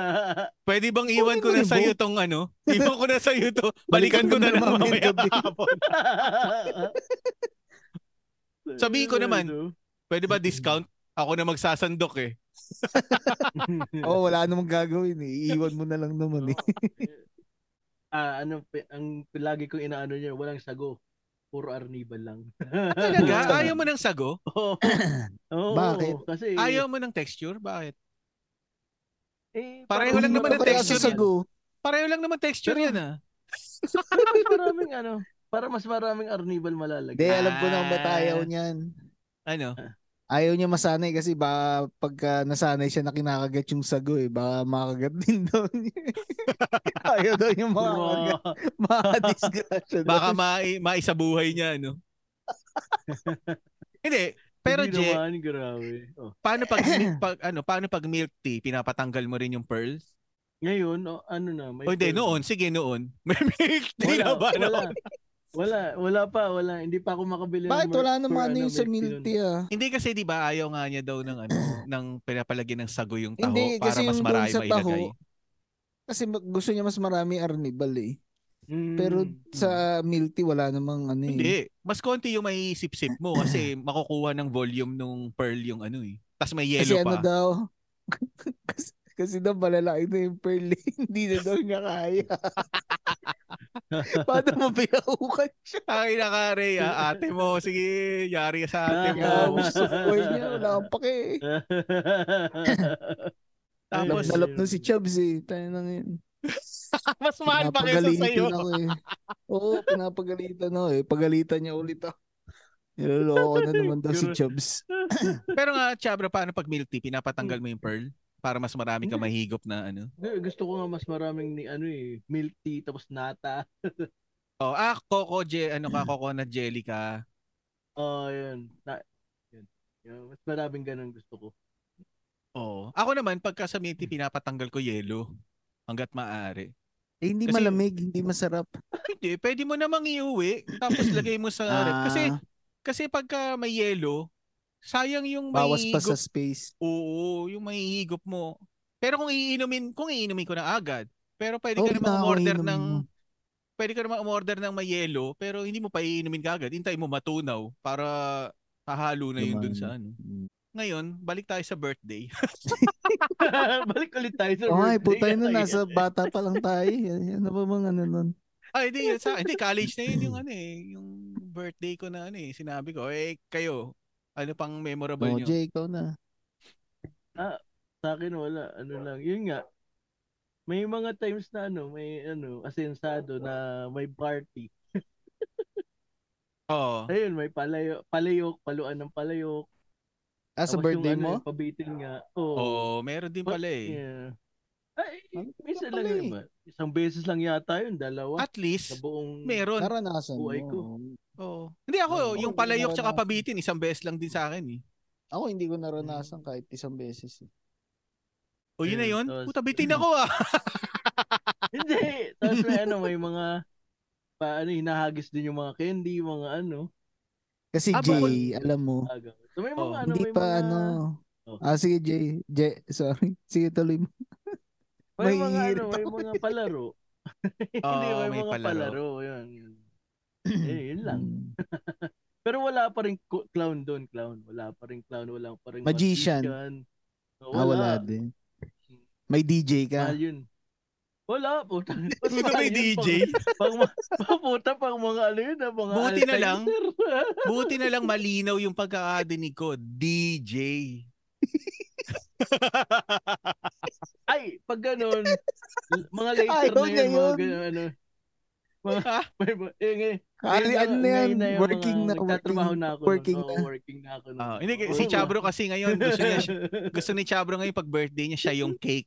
*laughs* pwede bang iwan ko na sa'yo tong ano? Iwan ko na sa'yo to. *laughs* Balikan ko na lang mamaya hapon. Sabihin ko naman, Pwede ba discount? Ako na magsasandok eh. Oo, wala namang gagawin eh. Iiwan mo na lang naman eh. ah, ano, pi- ang lagi kong inaano niya, walang sago. Puro arnibal lang. Talaga? *laughs* Ayaw mo ng sago? Oo. *coughs* Oo, Bakit? Kasi, Ayaw mo ng texture? Bakit? eh, Pareho lang naman ang texture sa yan. sago. Pareho lang naman texture yan ah. Para mas maraming ano, para mas maraming arnibal malalagay. Hindi, alam ko na kung ba't Ah. niyan. Ano? Ayaw niya masanay kasi ba pagka nasanay siya na kinakagat yung sago eh, baka makagat din *laughs* daw niya. ayaw daw yung makakagat. Bro, *laughs* Makadisgrasya. Baka mai maisabuhay niya, ano? *laughs* Hindi. Pero hindi Je, naman, grabe. Oh. paano pag, *clears throat* pag ano, paano pag milk tea, pinapatanggal mo rin yung pearls? Ngayon, oh, ano na, may O hindi, pearl. noon. Sige, noon. May milk tea Wala, na ba wala. Wala, wala pa, wala. Hindi pa ako makabili Bakit mer- wala naman ano ano, yung sa milk tea ah? Hindi kasi 'di ba ayaw nga niya daw ng ano, *clears throat* ng pinapalagyan ng sago yung taho Hindi, para kasi mas yung marami sa mailagay. taho, Kasi ma- gusto niya mas marami arnibal eh. Mm, Pero sa milk tea wala namang ano eh. Hindi, mas konti yung may sip-sip mo kasi *clears throat* makukuha ng volume nung pearl yung ano eh. Tapos may Kasi yellow ano pa. daw, *laughs* kasi, kasi daw malalaki na yung pearl eh. *laughs* Hindi na daw niya kaya. *laughs* *laughs* Paano mo pinakukan siya? Ay, nakare, ah, ate mo. Sige, yari sa ate mo. gusto ko niya, wala kang pake eh. *laughs* Tapos, Nalap na si Chubbs eh. Tayo na ngayon. *laughs* mas mahal pa kaysa sa'yo. Pinapagalitan ako eh. Oo, pinapagalitan ako eh. Pagalitan niya ulit ako. Niloloko na naman daw si Chubbs. Pero nga, Chabra, paano pag milk tea, pinapatanggal mo yung pearl? Para mas marami ka mahigop na ano. Gusto ko nga mas maraming ni ano eh, milk tea tapos nata. *laughs* Oh, ah, coco, je, ano ka, coconut jelly ka. Oh, yun. Na, yun. Yun, Mas maraming ganun gusto ko. Oo. Ako naman, pagka sa milk tea, pinapatanggal ko yelo. Hanggat maaari. Eh, hindi Kasi- malamig, hindi masarap. *laughs* Hindi, pwede mo namang iuwi, tapos lagay mo sa ref. Kasi, Ah, kasi pagka may yelo, sayang yung may bawas pa sa space. Oo, yung may higop mo. Pero kung iinumin, kung iinumin ko na agad, pero pwede Oo, ka namang na, umorder inumin ng, pwede ka namang umorder ng may yelo, pero hindi mo pa iinumin kagad. Hintay mo matunaw para hahalo na yun dun sa ano. Mm. Ngayon, balik tayo sa birthday. *laughs* *laughs* Balik ulit tayo sa Oh, ay, birthday. putay na, nasa bata pa lang tayo. Yan, ano ba bang ano nun? Ay, hindi, sa, hindi, college na yun yung ano eh, yung birthday ko na ano eh, sinabi ko, eh, kayo, ano pang memorable Oh, nyo? Jay, ikaw na. Sa akin wala, ano lang. Yun nga. May mga times na ano, may ano, asensado na may party. *laughs* Oo. Ayun, may palayo, palayok, paluan ng palayok. Ah, sa Tapos birthday yung, ano, mo? yung pabitin nga. Oo. Oo, meron din pala eh. Yeah. Ay, Ano minsan pala lang eh. naman. Isang beses lang yata yun, dalawa. At least, sa buong... meron. Naranasan Buhay mo. ko. Oo. Hindi ako, Oo, yung palayok tsaka pabitin, isang beses lang din sa akin eh. Ako hindi ko naranasan kahit isang beses. eh. O yun na Ayun, yun, tapos- puta bitin *laughs* ako ah. Hindi. Tapos may ano, may mga pa, ano, hinahagis din yung mga candy, mga ano. Kasi Ah, Jay, alam mo, Aga. So may mga Oh, ano, hindi may pa mga, ano. Oh. Ah, sige Jay. Jay, sorry. *laughs* Sige, tuloy mo. may, may mga ano, may mga palaro. *laughs* hindi, Oo, may, may mga palaro. palaro. Yun. Eh, *clears throat* yun lang. Mm. *laughs* Pero wala pa rin clown doon, clown. Wala pa rin clown, wala pa rin Magician. Oh, Ah, wala din. May DJ ka. Mahal yun. Wala, puta. *laughs* Puta may DJ. Pang, pang, puta, pang mga ano yun, ah, mga Buti na lang. *laughs* Buti na lang malinaw yung pagkakadinig ko. DJ. Ay, pag ganun, mga later Ayaw na yun, mga ganun, ano. Mga, may, eh, *laughs* eh, ngayon ano yan? ngayon yung Working mga, na, Nagtatrabaho working, na ako. working na. working na ako. nun. Ah, hindi, Oo. si Chabro kasi ngayon, gusto niya, *laughs* gusto ni Chabro ngayon pag birthday niya, siya yung cake.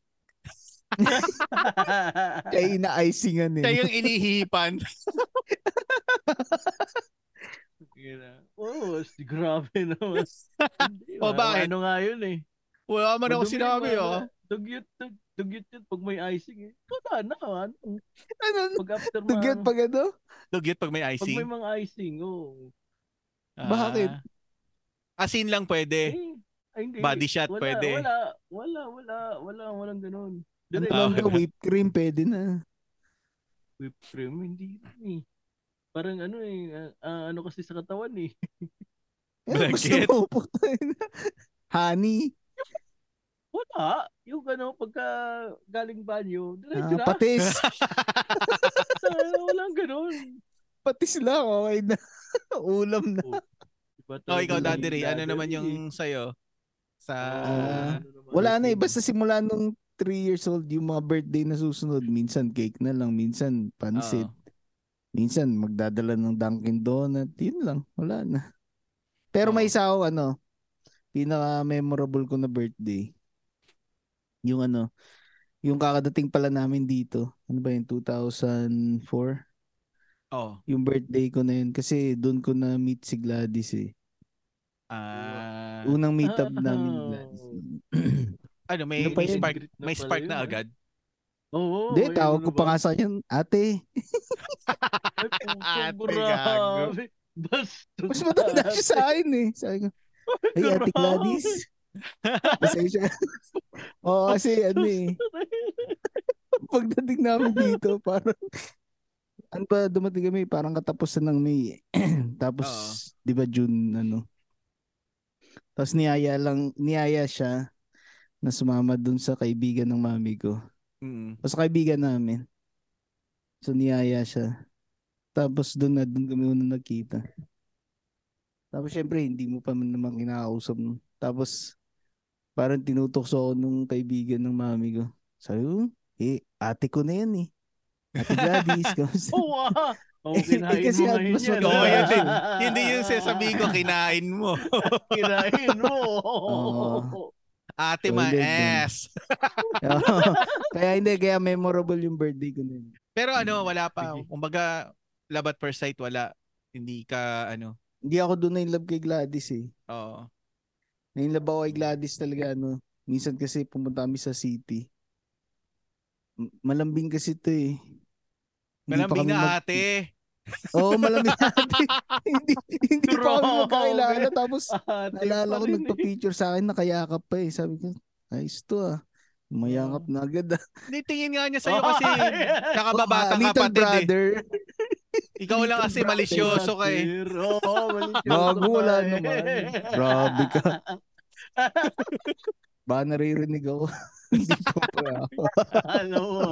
Kaya *laughs* ina-icingan Siya eh. yung inihipan. Na. Oo, si grabe naman. O, ano- bakit? Ano nga yun eh. Wala man ako sinabi, oh. Dugyot, dug, dugyot yun pag may icing eh. Wala na, ano. Ano? Pag after mga, Dugyot pag ano? Dugyot pag may pag icing. may mga icing, oh. Bakit? Ah, asin lang pwede. Eh, ay, hindi. Body shot wala, pwede. Wala, wala, wala, wala, walang ganun. Ano Direct, lang ba? Whipped cream pwede na. whipped cream, hindi eh. Parang ano eh, ah, ano kasi sa katawan eh. Ano gusto Bagget. mo? Putay na. Honey. Wala. Yung ano, pagka galing banyo, diretso Ah, na. patis. Ah, *laughs* walang ganun. patis lang. Okay na. *laughs* Ulam na. Diba, Oh, ikaw, Daddy Ray, ano Daddy naman Ray, yung eh. sa'yo? Sa... Ah, ano naman, Wala na eh. Basta simula nung 3 years old, yung mga birthday na susunod, minsan cake na lang, minsan pansit. Oo. Minsan magdadala ng Dunkin Donut. Yun lang. Wala na. Pero may isa ako, ano, pinaka-memorable ko na birthday. Yung ano, yung kakadating pala namin dito. Ano ba yun? 2004? Oh. Yung birthday ko na yun. Kasi doon ko na meet si Gladys eh. Ah, Unang meet up Ah. namin ni Gladys. *clears throat* ano, may, Ano pa may yun? spark, na may pala spark yun, na ah. agad. Oo. Hindi, ayun, tawag ano ko pa ba? nga sa kanya, ate. Ay, *laughs* Ate, grabe. Bastos. Mas matanda siya sa akin eh. Sabi ko, ay ate. Gladys. Pasensya. *laughs* Oo, kasi ano eh. Pagdating namin dito, parang ano ba, dumating kami, parang katapusan ng May. *clears throat* Tapos, Oo. di ba June, ano. Tapos niyaya lang, niyaya siya na sumama dun sa kaibigan ng mami ko. Mm. O sa kaibigan namin. So niyaya siya. Tapos doon na doon kami unang nagkita. Tapos syempre hindi mo pa man naman kinakausap. Tapos parang tinutokso ako nung kaibigan ng mami ko. Sabi ko, eh, ate ko na yan eh. Ate *laughs* Gladys, kamusta? Oo ah. Oo, *laughs* Eh, kinain kasi mo at ngayon mas yan. Oo, maganda. yun din. *laughs* Hindi yung sasabihin ko, kinain mo. Kinain mo. Oo. Ate So, ass. kaya hindi, kaya memorable yung birthday ko na yun. Pero ano, wala pa. Kumbaga, love at first sight, wala. Hindi ka, ano, Hindi ako doon na in love kay Gladys eh. oo. Na-inlove ako kay Gladys talaga ano. Minsan kasi pumunta kami sa city. Malambing kasi ito eh. Malambing na mag- ate. Oo, malambing na ate. *laughs* hindi, hindi pa kami magkakilala. Tapos *laughs* naalala ko eh. nagpa-picture sa akin nakayakap pa eh. Sabi ko, ayos to ah. Mayakap na agad ah. Hindi, tingin nga niya sa'yo *laughs* kasi Ay! nakababatang little kapatid eh. Ikaw lang kasi malisyoso ka eh. Oo, malisyoso Gago, ka wala eh. naman. Grabe ka. *laughs* Ba naririnig ako. *laughs* Hindi pa pa *laughs* ako. Ano mo?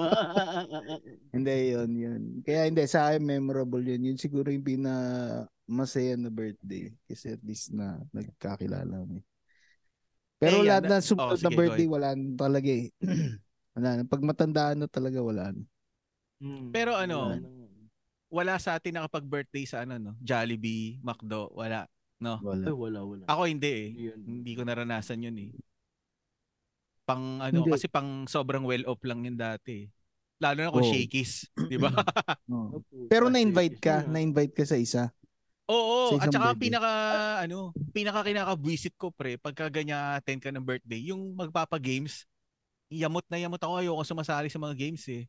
Hindi, yun, yun. Kaya hindi, sa akin memorable yun. Yun siguro yung pina masaya na birthday. Kasi at least na nagkakilala kami. Pero Eh, lahat na sumunod Oh, na birthday, wala na talaga eh. *clears throat* wala na. Pag matandaan na talaga, wala na. Hmm, Pero ano, wala na. Wala sa atin nakapag-birthday sa ano, no? Jollibee, McDo, wala. No? Wala. Ay, wala, wala. Ako hindi eh. Hindi yun. Hindi ko naranasan yun eh. Pang ano, Hindi. kasi pang sobrang well off lang yun dati. eh. Lalo na kung Oo. shakies, *laughs* di ba? *laughs* Oo. Opo, Pero na-invite ka, na-invite ka sa isa. Oo, Sa at saka ang birthday. pinaka ano, pinaka kinaka-visit ko pre, pagka ganyan attend ka ng birthday, yung magpapa-games, yamot na yamot ako ayoko sumasali sa mga games eh.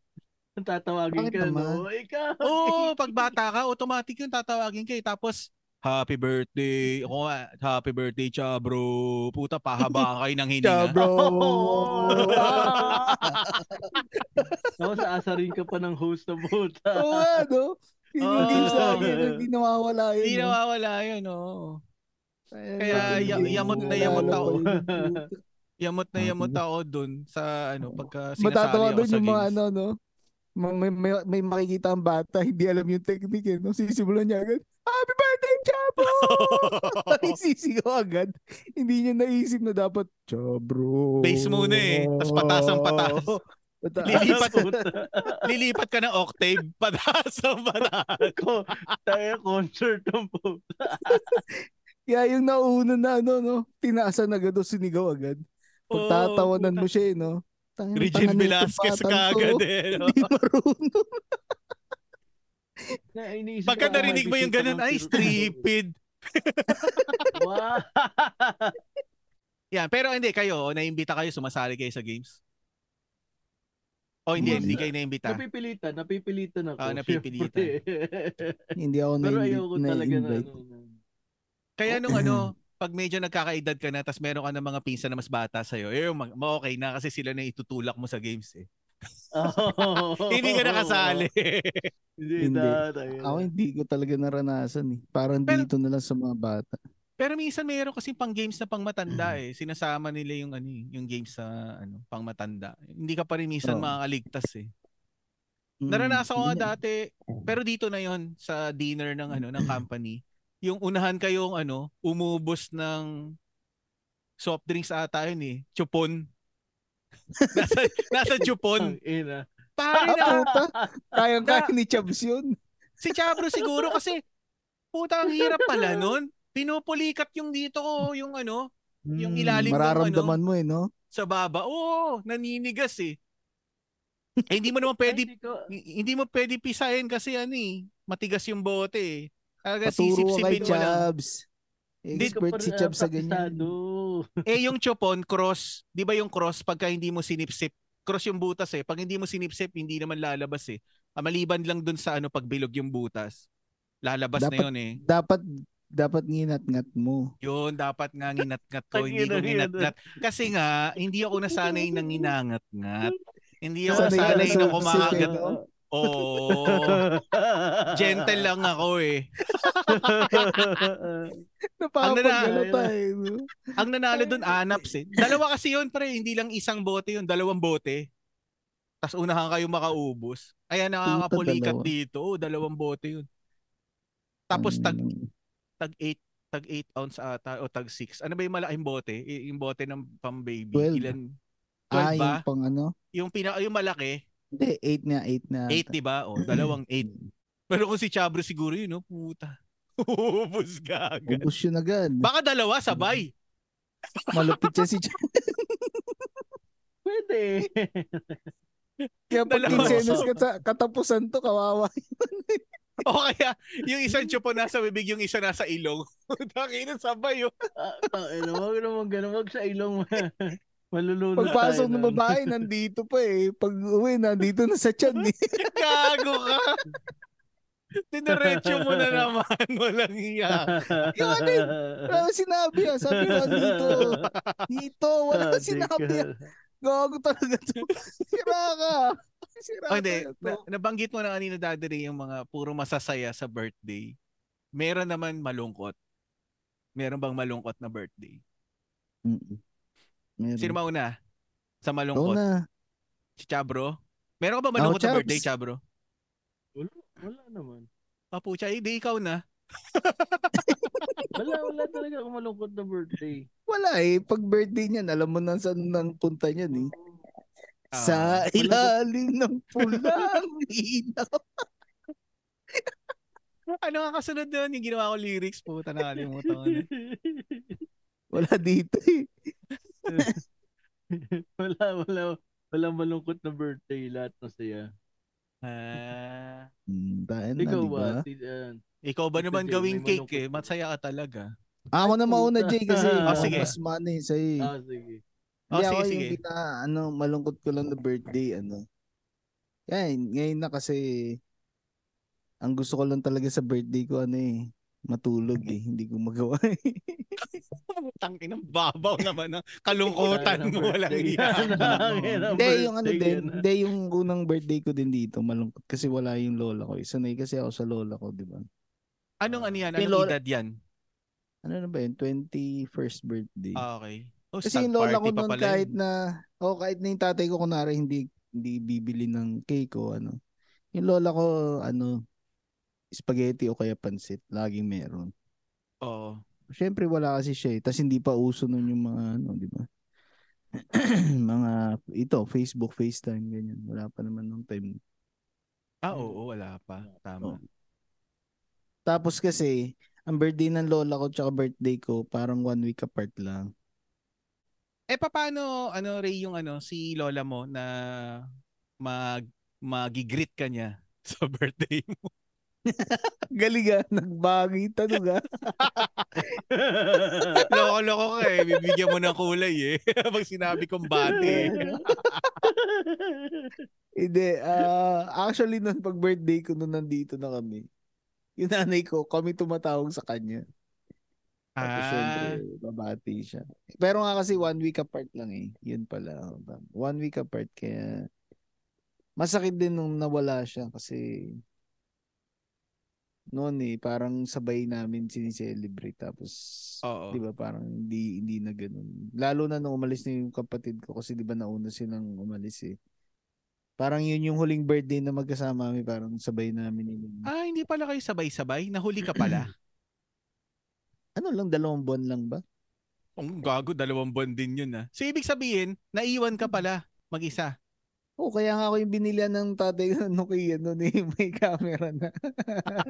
Tatawagin Bakit ka, naman? no? Ikaw. Oo, pag bata ka, automatic yung tatawagin ka eh. Tapos, happy birthday. Ako nga, happy birthday, cha bro. Puta, pahaba kayo ng hininga. bro. *laughs* *laughs* Tapos aasarin ka pa ng host na puta. Oo nga, no? Oo. game sa akin, hindi nawawala yun. Hindi no? nawawala yun, oo. Kaya fucking ya- game, *laughs* yamot na yamot ko ako. Yamot na yamot ako dun sa ano, pagka sinasali Matatawa ako doon sa yung mga ano, no? Ma- May, may, may makikita ang bata, hindi alam yung technique, eh, no? Sisimulan niya agad, Happy birthday, Chabo! *laughs* *laughs* Sisigaw agad. Hindi niya naisip na dapat, Chabro. Base muna eh. Tas pataas ang pataas. *laughs* Pataas. Lilipat. Lilipat ka ng octave, pataas ang pataas. Ko, tayo concert ng puta. Kaya yung nauna na, ano, no? Tinaasan agad o sinigaw agad. Pag Oo, tatawanan puta. mo siya, eh, no? Tangin, Regine Velasquez kaagad eh. *laughs* No? Hindi marunong. Na, Pagka narinig mo yung ganun, ay, stupid. *laughs* *laughs* Wow. Yan, pero hindi kayo, naimbita kayo, sumasali kayo sa games? O hindi, Hindi. hindi kayo naimbita. napipilitan, napipilitan ako. Ah, napipilitan. Hindi ako Pero na, ayoko talaga na, ano, na- Kaya nung ano, pag medyo nagkakaedad ka na, tas meron ka ng mga pinsan na mas bata sa'yo, eh, ma- ma- okay na kasi sila na itutulak mo sa games eh. *laughs* hindi ka nakasali. *laughs* Hindi, Hindi. na, tayo. Ako hindi ko talaga naranasan eh. Parang Pero- dito na lang sa mga bata. Pero minsan meron kasi pang games na pang matanda eh. Sinasama nila yung ano, eh, yung games sa ano, pang matanda. Hindi ka pa rin minsan Oo. makakaligtas eh. Mm, Naranasan ko nga dati, pero dito na 'yon sa dinner ng ano ng company. Yung unahan kayong ano, umubos ng soft drinks ata yun eh. Chupon. *laughs* nasa nasa chupon. Ina. Pare Ah, na puta. Kayang-kaya ni Chubbs yun. si Chabro siguro kasi puta ang hirap pala nun. Pinupulikat yung dito ko, yung ano, Yung Mm, ilalim ng Mararamdaman mo eh, no? sa baba. Oo, naninigas eh. eh hindi mo naman pwede Hindi ko, H- hindi mo pwede pisahin kasi ano eh, matigas yung bote eh. Talaga Paturo ka kay. Chubbs. hindi ko Expert si Chubbs sa ganyan. *laughs* Eh yung chopon, cross. Di ba yung cross pagka hindi mo sinipsip? Cross yung butas eh. Pag hindi mo sinipsip, hindi naman lalabas eh. Ah, maliban lang dun sa ano pagbilog yung butas. Lalabas na Dapat- yun eh. Dapat dapat nginat-ngat mo. Yun, dapat nga nginat-ngat ko. *laughs* hindi ko nginat-ngat. Kasi nga, hindi ako nasanay ng nginangat-ngat. Hindi ako nasanay na na kumakagat. sipin, no? *laughs* Gentle lang ako eh. *laughs* Napapagano nana- tayo. no? Ang nanalo doon, anaps eh. Dalawa kasi yun, pre. Hindi lang isang bote yun, dalawang bote. Tapos unahan kayo makaubos. Ayan, nakakapulikat dito. Oh, dalawang bote yun. Tapos tag, Mm, tag 8 tag 8 ounce ata o tag 6. Ano ba yung malaking bote? Y- yung bote ng pang baby. 12. Ilan? 12 ah, ba? yung pang ano? Yung pinaka yung malaki, Hindi, 8 na, 8 na. 8 di ba? O, dalawang 8. Pero kung si Chabro siguro yun, no? Puta. *laughs* Ubus ka agad. Ubus yun agad. Baka dalawa sabay. Malupit siya si Chubbs. Pwede. Kaya pag kinsenas ka sa katapusan to, kawawa. *laughs* O kaya, yung isang chupo nasa bibig, yung isa nasa ilong. *laughs* Takinan sabay yun. Ah, tangina, wag naman ganun. Wag sa ilong. Malulunod Pagpasok ng babae, nandito pa eh. Pag uwi, nandito na sa tiyan eh. Gago ka. Dinaretso mo na naman. *laughs* Walang iya. Yung ano yun? Wala sinabi *laughs* ah. Sabi ko, dito. Dito, wala Ah, sinabi ah. Gago talaga to. *laughs* Sira ka. Sira Oh, hindi. ka. Na, nabanggit mo na kanina Daddy Ray, yung mga puro masasaya sa birthday. Meron naman malungkot. Meron bang malungkot na birthday? Mm-mm. Meron. Sino mauna? Sa malungkot? na. Si Chabro? Meron ka ba malungkot na Chabs. birthday, Chabro? Wala naman. Papucha, hindi ikaw na. Wala, wala talaga akong malungkot na birthday. Wala eh. Pag birthday niyan, alam mo na saan nang punta niyan eh. Ah, Sa ilalim ng pulang ilaw. Ano nga kasunod doon? Yung ginawa ko lyrics po, nakalimutan ko na. Wala dito eh. *laughs* wala, wala. Wala malungkot na birthday. Lahat masaya. Ah, Hmm, na, Ikaw di ba? ba? Si, uh, ikaw ba naman Jay, gawing cake eh? Masaya ka talaga. Ako na mauna. Jay, kasi Ah, sige. mas eh sa'yo eh. ah, sige. Oh, Hindi sige, ako sige. yung pina, ano, malungkot ko lang na birthday, ano. Yan, ngayon na kasi ang gusto ko lang talaga sa birthday ko ano eh, matulog eh. Hindi ko magawa eh. *laughs* Putang inang babaw naman *laughs* ng kalungkutan mo. Walang iya. Hindi, yung ano din, hindi yung unang birthday ko din dito, malungkot kasi wala yung lola ko. eh. Sanay kasi ako sa lola ko, di ba? Anong ano yan? Anong lola- edad yan? Ano na ba yun? 21st birthday. Ah, okay. Oh, Kasi yung lola ko noon kahit na, oh kahit na yung tatay ko kunwari hindi, hindi bibili ng cake o ano. Yung lola ko, ano, spaghetti o kaya pansit. Laging meron. Oo. Siyempre wala kasi siya eh. Tapos hindi pa uso nun yung mga ano, di ba? *clears throat* mga ito, Facebook, FaceTime, ganyan. Wala pa naman nung time. Ah, oo, wala pa. Tama. Oh. Tapos kasi, ang birthday ng lola ko tsaka birthday ko, parang one week apart lang. Eh paano ano Ray yung ano si lola mo na mag magigreet ka niya *laughs* sa birthday mo? *laughs* Galing ah, nagbagay tanong ah. *laughs* Loko-loko ka eh. Bibigyan mo ng kulay eh. *laughs* Pag sinabi kong bate. Hindi, ah actually nun pag birthday ko nung nandito na kami, yung nanay ko, kami tumatawag sa kanya. Tapos syempre, Ah, babati siya. Pero nga kasi one week apart lang eh. Yun pala. One week apart kaya masakit din nung nawala siya kasi noon eh, parang sabay namin sinicelebrate tapos oo. di ba parang hindi hindi na ganun. Lalo na nung umalis na yung kapatid ko kasi di ba nauna silang umalis eh. Parang yun yung huling birthday na magkasama kami, parang sabay namin yun. Ah, hindi pala kayo sabay-sabay? Nahuli ka pala? *clears throat* Ano lang, dalawang buwan lang ba? Ang gago, dalawang buwan din yun ah. So, ibig sabihin, naiwan ka pala mag-isa. Oo, kaya nga ako yung binilihan ng tatay ko ng Nokia noon eh, *laughs* may camera na.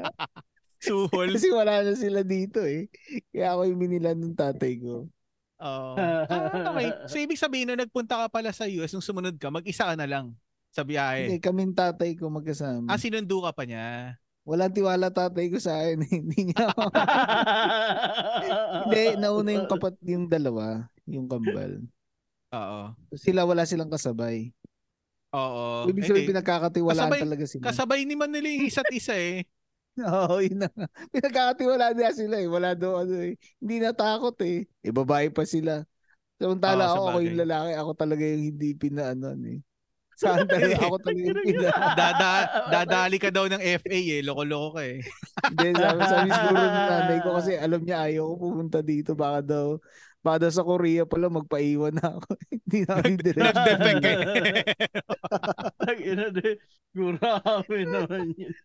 *laughs* Suhol. Kasi wala na sila dito eh. Kaya ako yung binilihan ng tatay ko. Oo. Ah, okay. *laughs* So, ibig sabihin, nung nagpunta ka pala sa US, nung sumunod ka, mag-isa ka na lang sa biyahe. Hindi, kaming tatay ko magkasama. Ah, sinundo ka pa niya. Walang tiwala tatay ko sa akin. eh. Hindi niya ako. Hindi, nauna yung kapat yung dalawa, yung kambal. Oo. Sila wala silang kasabay. Oo. Ibig sabihin Hindi. pinagkakatiwalaan Kasabay- talaga sila. Kasabay ni Manila yung isa't isa eh. *laughs* Oo, yun na. Pinagkakatiwalaan nila sila eh. Wala daw ano eh. Hindi natakot eh. Eh, babae pa sila. Samantala Oo, ako, ako yung lalaki. Ako talaga yung hindi pinaanon eh. Saan talaga *laughs* ako talaga yung pina... Dada, *laughs* dadali ka daw ng FA eh. Loko-loko ka eh. Hindi, sabi, sabi siguro ng nanay ko kasi alam niya ayaw ko pumunta dito. Baka daw, baka daw sa Korea pala magpaiwan na ako. *laughs* hindi na ako direct. Nag-defect eh. Ina de, grabe naman yun.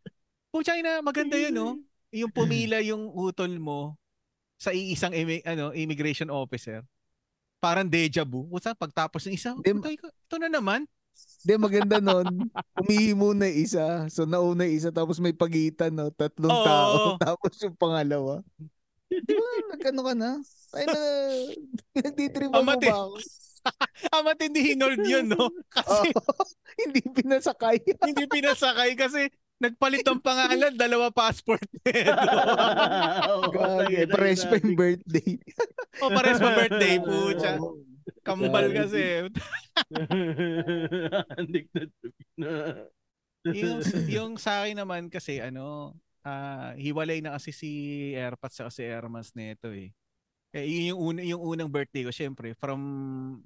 Pucha na, maganda yun no? Yung pumila yung utol mo sa iisang imi- ano, immigration officer. Parang deja vu. Pucha, pagtapos ng isa, ikaw- ito na naman. Hindi, maganda nun. Umihi muna isa. So, nauna isa. Tapos may pagitan, no? Tatlong Oo. tao. *laughs* Tapos yung pangalawa. Di ba, nagkano ka na? Ay na, nagtitripan mo ba ako? *laughs* Ah, matindi hinold yun, no? *laughs* Kasi Oo. hindi pinasakay. *laughs* hindi pinasakay kasi nagpalit ng pangalan, dalawa passport. Gagi, pares pa yung birthday. o pares pa birthday, pucha. Kambal kasi. Andik na. yung, yung sa akin naman kasi, ano, ah hiwalay na kasi si Airpods sa si Airmans nito eh. Eh, yun yung, una, yung unang birthday ko, syempre, from,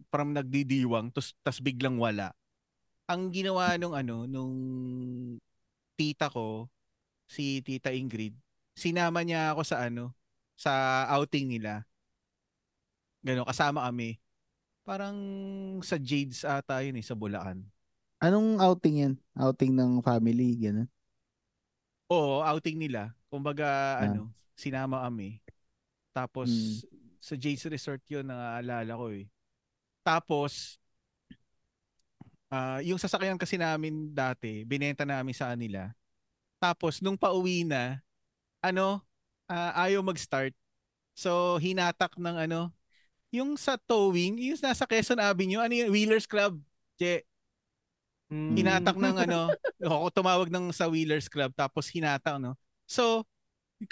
from nagdidiwang, tas, tas biglang wala. Ang ginawa nung ano, nung tita ko, si Tita Ingrid, sinama niya ako sa ano, sa outing nila. Gano, kasama kami. Parang sa Jades ata yun eh, sa Bulacan. Anong outing yan? Outing ng family, gano'n? Oo, outing nila. Kumbaga, Ah. ano, sinama kami. Tapos, Mm. sa Jades Resort yun, naaalala ko eh. Tapos, ah yung sasakyan kasi namin dati, binenta namin sa kanila. Tapos, nung pauwi na, ano, ah, ayaw mag-start. So, hinatak ng ano, yung sa towing, yung nasa Quezon Avenue, ano yung Wheelers Club, Che, Hmm. hinatak ng ano, ako tumawag ng sa Wheelers Club tapos hinatak no. So,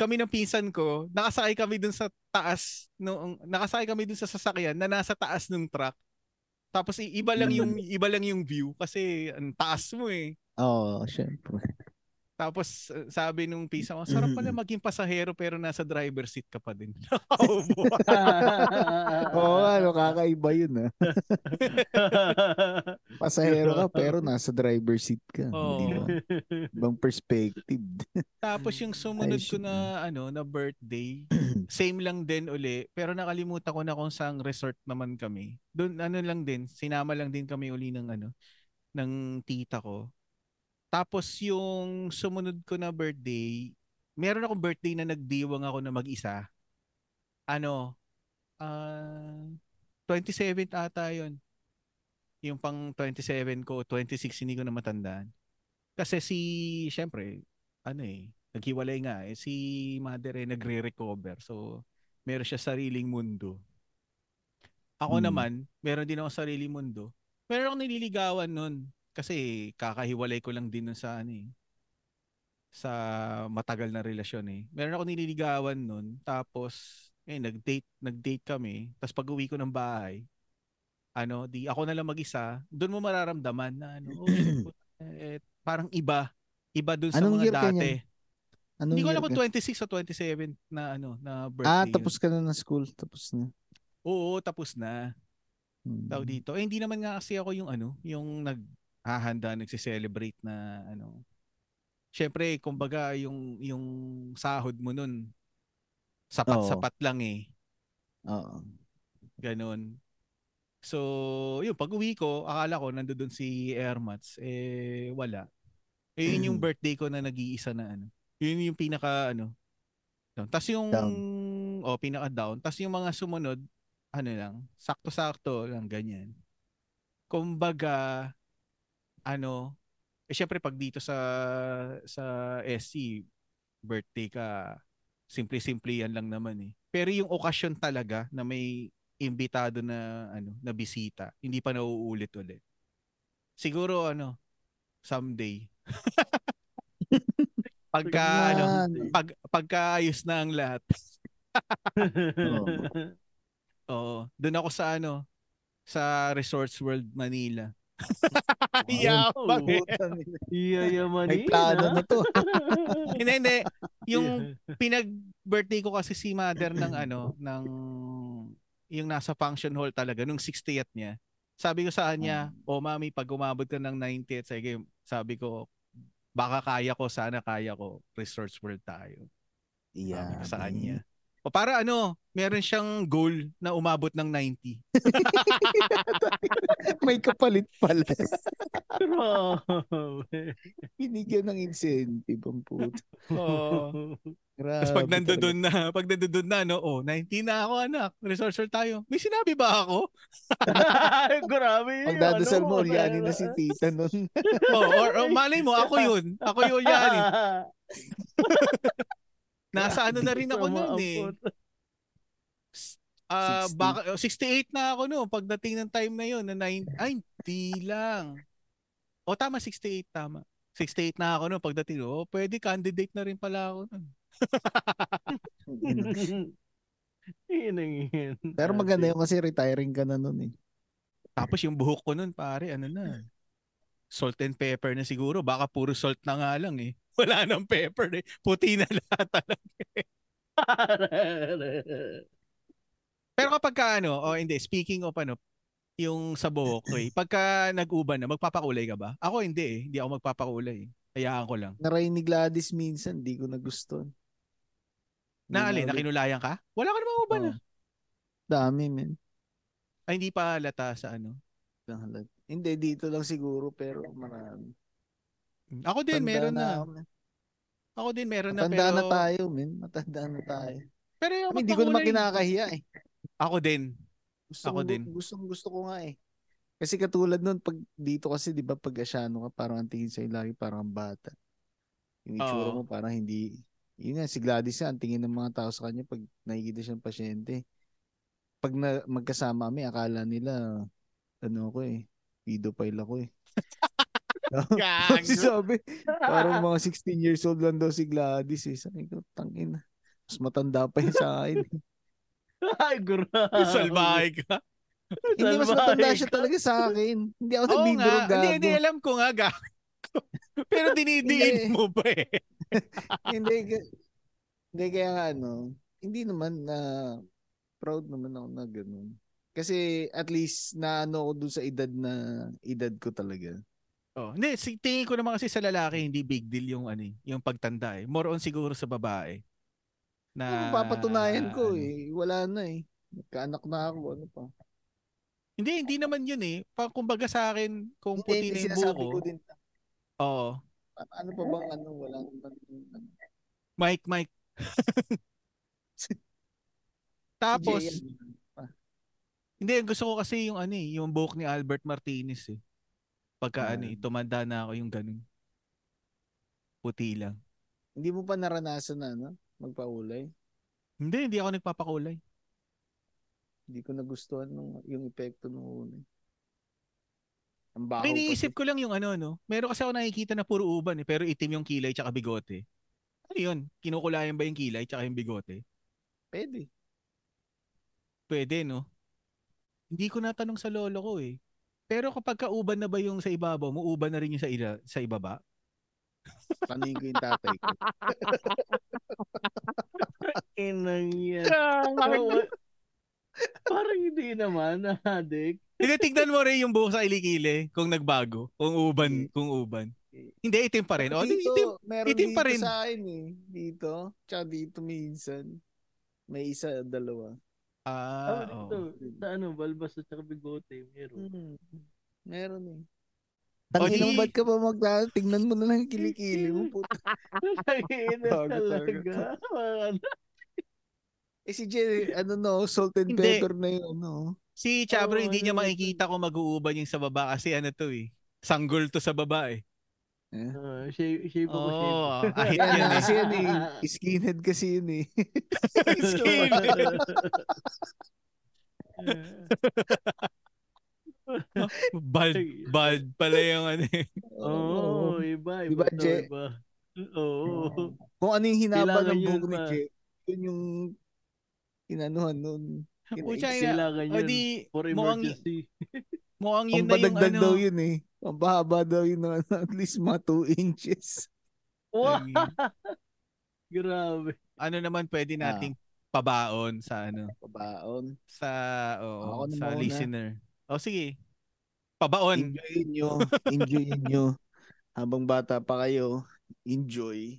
kami ng pinsan ko, nakasakay kami dun sa taas no, nakasakay kami dun sa sasakyan na nasa taas ng truck. Tapos iba lang yung iba lang yung view kasi ang taas mo eh. Oo, oh, syempre. Tapos uh, sabi nung pisa ko, sarap pala maging pasahero pero nasa driver seat ka pa din. *laughs* *laughs* Oo, ano, kakaiba yun ah. *laughs* Pasahero ka pero nasa driver seat ka. Oo. Di ba? Ibang perspective. Tapos yung sumunod ko na ano na birthday, *clears throat* same lang din uli, pero nakalimutan ko na kung saang resort naman kami. Doon ano lang din, sinama lang din kami uli ng ano ng tita ko. Tapos yung sumunod ko na birthday, meron akong birthday na nagdiwang ako na mag-isa. Ano, ah 27th ata yun. Yung pang 27 ko, 26 hindi ko na matandaan. Kasi si, syempre, ano eh, naghiwalay nga eh. Si mother eh, nagre-recover. So, meron siya sariling mundo. Ako Hmm. naman, meron din ako sariling mundo. Meron akong nililigawan nun. Kasi kakahiwalay ko lang din nun sa ano eh. Sa matagal na relasyon eh. Meron ako nililigawan nun. Tapos, eh, nag-date, nag-date kami. Tapos pag uwi ko ng bahay, ano, di ako na lang mag-isa, doon mo mararamdaman na ano, oh, *clears throat* eh, parang iba. Iba dun sa Anong mga year dati. niyan? Anong Hindi ko alam kung ka? 26 o 27 na ano, na birthday. Ah, yun. tapos ka na ng school. Tapos na. Oo, tapos na. Hmm. Tawag dito. Eh, hindi naman nga kasi ako yung ano, yung naghahanda, nagse-celebrate na ano. Syempre, kumbaga yung yung sahod mo nun sapat-sapat lang eh. Oo. Ganon. So, yun, pag uwi ko, akala ko nandoon si Airmats, eh wala. Eh, yun yung Mm. birthday ko na nag-iisa na ano. Yun yung pinaka ano. down. Tapos yung Down. oh, pinaka down. Tapos yung mga sumunod, ano lang, sakto-sakto lang ganyan. Kumbaga ano, eh syempre pag dito sa sa SC birthday ka, simple-simple yan lang naman eh. Pero yung okasyon talaga na may imbitado na ano, na bisita, hindi pa nauulit ulit. Siguro ano, someday. *laughs* pagka ano, pag pagkaayos na ang lahat. *laughs* Oo. Oo, doon ako sa ano, sa Resorts World Manila. *laughs* Yabang eh. Iyayaman May plano na to. *laughs* Hindi, hindi. Yung pinag-birthday ko kasi si mother ng ano, ng yung nasa function hall talaga, nung 60th niya. Sabi ko sa kanya, o mami, pag umabot ka ng 90th, sige, sabi ko, baka kaya ko, sana kaya ko, Resorts World tayo. Sabi Yeah. ko sa kanya. O para ano, meron siyang goal na umabot ng 90. *laughs* May kapalit pala. Binigyan ng incentive ang puto. Grabe. Tapos pag nandoon na, pag nandoon na, no, oh, 90 na ako anak, World tayo. May sinabi ba ako? *laughs* Grabe. Pag dadasal mo, ano, ulyanin na si tita nun. oh, or, or malay mo, ako yun. Ako yung yan. *laughs* Nasa ano na rin ako noon eh. Ah, 60. baka oh, 68 na ako no pagdating ng time na yun na 9 ay hindi lang. O tama 68 tama. 68 na ako no pagdating. Oh, pwede candidate na rin pala ako nun. *laughs* Yun ang yun. Pero maganda yun kasi retiring ka na nun eh. Tapos yung buhok ko nun pare ano na. Salt and pepper na siguro. Baka puro salt na nga lang eh. *laughs* Wala nang pepper eh. Puti na *laughs* lahat talaga. Pero kapag ka ano, oh hindi, speaking of ano, yung sa buhok, *clears throat* eh, pagka nag-uban na, magpapakulay ka ba? Ako hindi eh. Hindi ako magpapakulay. eh. Hayaan ko lang. Naray ni Gladys minsan, di ko nagustuhan. Di Na alin, nakinulayan ka? Wala ka namang uban Oo. ah. Dami, men. Ay, hindi pa lata sa ano. Dahalag. Hindi, dito lang siguro, pero marami. Ako din, Tanda meron na. ako, men. Ako din, meron na. Matanda pero, na tayo, men. Matanda na tayo. Pero yung I mean, hindi ko naman kinakahiya eh. Ako din. Gusto Ako ko, din. Gusto, gusto ko nga eh. Kasi katulad nun, pag dito kasi, di ba, pag asyano ka, parang ang tingin sa'yo lagi parang bata. Yung itsura mo parang hindi, yun nga, si Gladys nga, ang tingin ng mga tao sa kanya pag nakikita siyang pasyente. Pag na, magkasama kami, akala nila, ano ko eh, pedophile ako eh. *laughs* *laughs* Kasi Gago. sabi, parang *laughs* mga 16 years old lang daw si Gladys eh. Sabi ko, tangin na. Mas matanda pa yun sa akin. Ay, grabe. Salbahe ka. Hindi, mas matanda ka. siya talaga sa akin. Hindi ako nagbibiro nga. Hindi, gago. hindi, alam ko nga. Gago. Pero dinidiin mo pa eh. hindi, hindi kaya nga ano, hindi naman na proud naman ako na ganun. Kasi at least na ano ako dun sa edad na edad ko talaga. Oh, hindi, si- tingin ko naman kasi sa lalaki hindi big deal yung ano, eh, yung pagtanda eh. More on siguro sa babae. Na Ano, papatunayan ko ano. eh. Wala na eh. Nagkaanak na ako. Ano pa? Hindi, hindi naman yun eh. Pa, kumbaga sa akin, kung puti na yung buko. ko din. Oo. Ano pa bang ano? Wala naman. Ano, Mike, Mike. *laughs* Tapos, yan. Hindi, gusto ko kasi yung ano eh, yung buhok ni Albert Martinez eh. Pagka Ah. ano eh, tumanda na ako yung ganun. Puti lang. Hindi mo pa naranasan na ano? Magpaulay? Hindi, hindi ako nagpapakulay. Hindi ko nagustuhan nung, yung epekto nung una. Ang baho iniisip ko lang yung ano, no? Meron kasi ako nakikita na puro uban eh, pero itim yung kilay tsaka bigote. Ano yun? Kinukulayan ba yung kilay tsaka yung bigote? Pwede. Pwede, no? Hindi ko natanong sa lolo ko eh. Pero kapag kauban na ba yung sa ibabaw mo, uban na rin yung sa, ila, sa ibaba? *laughs* Tanungin ko yung tatay ko. *laughs* Inang yan. Oh, Parang hindi naman, adik. Hindi, tignan mo rin yung buhok sa ilikili kung nagbago. Kung uban, kung uban. Hindi, itim pa rin. O, di, dito, itim. meron itim dito pa rin. sa akin eh. Dito. Tsaka dito minsan. May isa, dalawa. Ah, Ah, oo. ito, sa ano, balbas at saka bigote, meron. Hmm. Meron eh. Tanginang ba't ka pa magta Tingnan mo na lang kilikili mo. *laughs* Ina Bago talaga. Ano? *laughs* Eh si Jay, ano no, salt and Hindi. pepper na yung ano. Si Chabro, Oo, hindi niya yun, makikita kung mag-uuban yung sa baba kasi ano to eh. Sanggol to sa baba eh. Eh? Ah, shape, shape ako, shape. Oo, ahit Kaya yan eh. kasi yan eh. Skinhead kasi yun eh. *laughs* Skinhead. *laughs* Bald, bald pala yung ano eh. Oo, iba, iba Diba, iba. Oo. Kung ano yung hinaba ng yun buhok ni. Jay, yun yung inanuhan nun. Pucha. Kailangan O yun di, for emergency. mukhang *laughs* yun na yung ano. daw yun eh. Pampahaba daw yun ng ano, *laughs* at least mga 2 inches. Wow! Grabe. ano naman pwede Ah. nating pabaon sa ano Pabaon. sa oo, Ako na sa muna. listener. O sige. Pabaon. Enjoy nyo. Enjoy nyo. *laughs* Habang bata pa kayo, enjoy.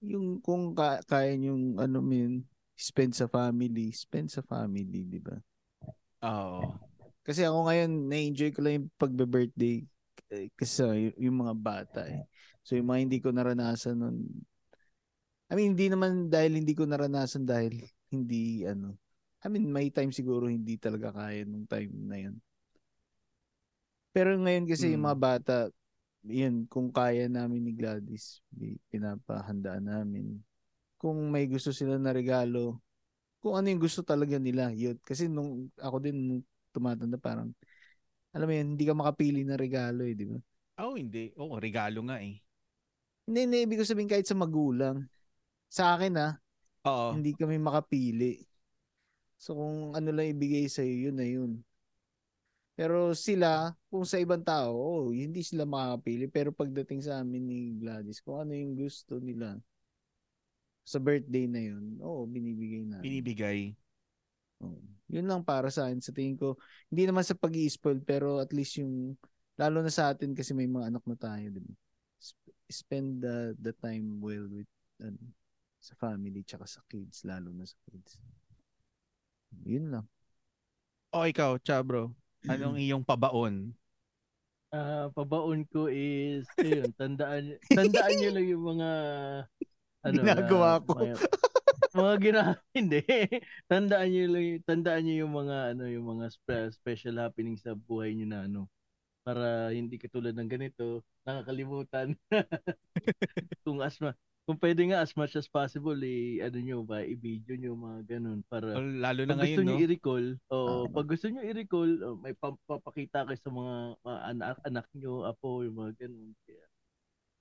Yung kung ka- kaya yung ano min spend sa family, spend sa family, di ba? Oo. Kasi ako ngayon, na-enjoy ko lang yung pagbe-birthday eh, kasi yung mga bata eh. So yung mga hindi ko naranasan nun, I mean, hindi naman dahil hindi ko naranasan dahil hindi ano. I mean, may time siguro hindi talaga kaya nung time na yun. Pero ngayon kasi yung Mm. mga bata, yun, kung kaya namin ni Gladys, pinapahandaan namin. Kung may gusto sila na regalo, kung ano yung gusto talaga nila, yun. Kasi nung ako din nung tumatanda parang, alam mo yun, hindi ka makapili ng regalo eh, di ba? Oh, hindi. Oo, regalo nga eh. Hindi, hindi, ibig ko sabihin kahit sa magulang. Sa akin ah, Oo. hindi kami makapili. So kung ano lang ibigay sa yun na yun. Pero sila, kung sa ibang tao, oh, hindi sila makakapili. Pero pagdating sa amin ni Gladys, kung ano yung gusto nila sa birthday na yun, oo, binibigay na. Binibigay. Oo. Yun lang para sa akin. Sa tingin ko, hindi naman sa pag spoil pero at least yung, lalo na sa atin kasi may mga anak na tayo, di ba? Spend the, the time well with, ano, sa family tsaka sa kids, lalo na sa kids. Yun lang. O ikaw, Chabro. Anong *clears throat* iyong pabaon? Ah, pabaon ko is ayun, tandaan tandaan niyo lang yung mga ano Ginagawa na- ko. Mga, mga gina *laughs* hindi. tandaan niyo tandaan niyo yung mga ano yung mga spe- special happening sa buhay niyo na ano para hindi katulad ng ganito nakakalimutan *laughs* kung asma kung pwede nga as much as possible eh ano niyo ba i-video niyo mga ganun para O, Lalo na gusto ngayon, nyo no? i-recall, o Tama. pag gusto nyo i-recall, oh, may papakita kayo sa mga, mga anak, anak nyo, apo, yung mga ganun. Kaya,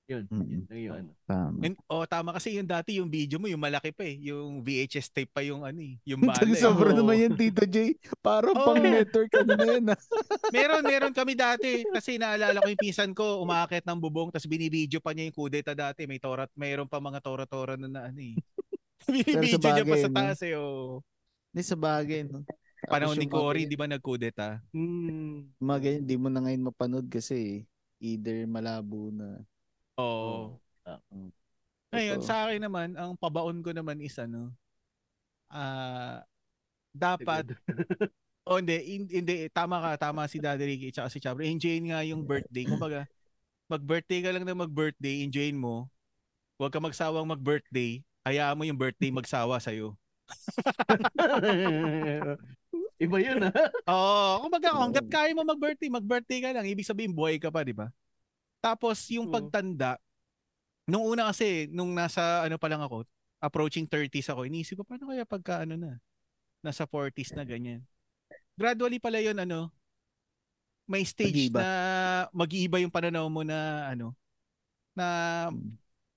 Yun. Mm-mm. Yun yung ano. Tama. And, oh, tama kasi yung dati yung video mo, yung malaki pa eh. Yung VHS tape pa yung ano eh. Yung bala eh. Sobra Oo. naman yan, Tito J. Parang Oo. pang network ano na yan. ah. *laughs* meron, meron kami dati. Kasi naalala ko yung pinsan ko, umakit ng bubong, tapos binibideo pa niya yung kudeta dati. May torat, mayroon pa mga tora-tora na, na ano eh. *laughs* binibideo niya pa bagay, sa taas eh. Oh. Hindi sa bagay, no? Panahon ni Cory, di ba nagkudeta? Hmm. Mga ganyan, di mo na ngayon mapanood kasi either malabo na. Oo. Ah, Mm. Ngayon, sa akin naman, ang pabaon ko naman is ano, ah, dapat, *laughs* o hindi, hin- hindi, tama ka, tama si Daddy Ricky at si Chabro. Enjoyin nga yung birthday. Kumbaga, mag-birthday ka lang na mag-birthday, enjoyin mo. Huwag ka magsawang mag-birthday, hayaan mo yung birthday magsawa sa'yo. *laughs* Iba yun ah. Oo, kumbaga, hanggat kaya mo mag-birthday, mag-birthday ka lang. Ibig sabihin, buhay ka pa, di ba? Tapos, yung pagtanda, nung una kasi, nung nasa, ano pa lang ako, approaching 30s ako, iniisip ko, paano kaya pagka, ano na, nasa 40s na ganyan. Gradually pala yun, ano, may stage Mag-iiba. na mag-iiba yung pananaw mo na, ano, na